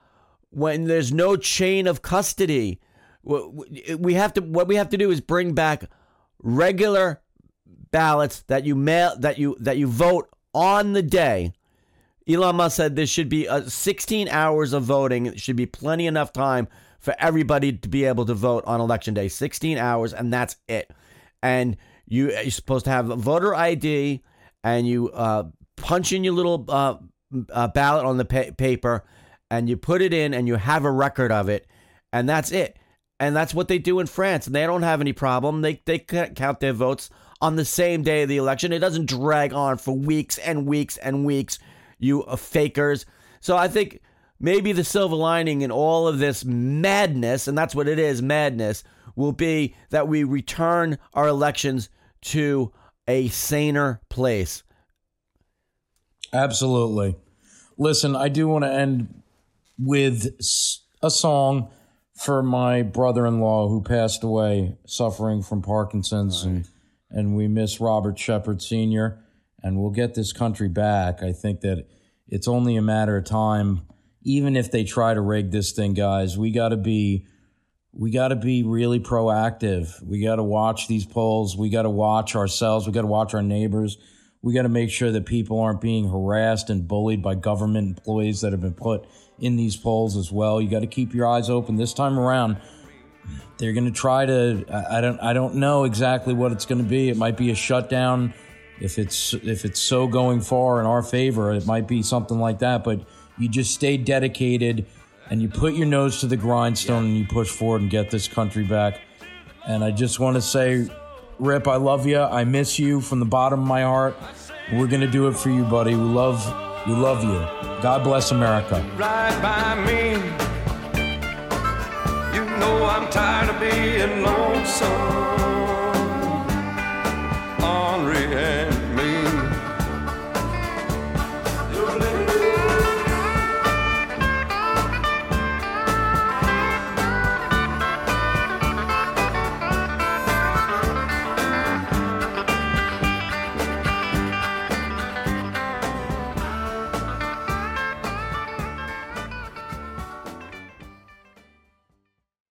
when there's no chain of custody, we have to what we have to do is bring back regular ballots that you mail that you that you vote on the day. Elon Musk said there should be uh, 16 hours of voting. It should be plenty enough time for everybody to be able to vote on election day. 16 hours, and that's it. And you you're supposed to have a voter ID, and you uh, punch in your little uh, uh, ballot on the pa- paper, and you put it in, and you have a record of it, and that's it. And that's what they do in France, and they don't have any problem. They they count their votes on the same day of the election. It doesn't drag on for weeks and weeks and weeks. You uh, fakers. So I think maybe the silver lining in all of this madness, and that's what it is, madness, will be that we return our elections to a saner place. Absolutely. Listen, I do want to end with a song for my brother-in-law who passed away suffering from Parkinson's and and we miss Robert Shepard Sr. and we'll get this country back. I think that it's only a matter of time even if they try to rig this thing, guys. We got to be we got to be really proactive. We got to watch these polls. We got to watch ourselves. We got to watch our neighbors. We got to make sure that people aren't being harassed and bullied by government employees that have been put in these polls as well. You got to keep your eyes open. This time around, they're going to try to. I don't. I don't know exactly what it's going to be. It might be a shutdown. If it's if it's so going far in our favor, it might be something like that. But you just stay dedicated and you put your nose to the grindstone and you push forward and get this country back. And I just want to say, Rip, I love you. I miss you from the bottom of my heart. We're gonna do it for you, buddy. We love, we love you. God bless America. right by me. You know I'm tired of being lonesome.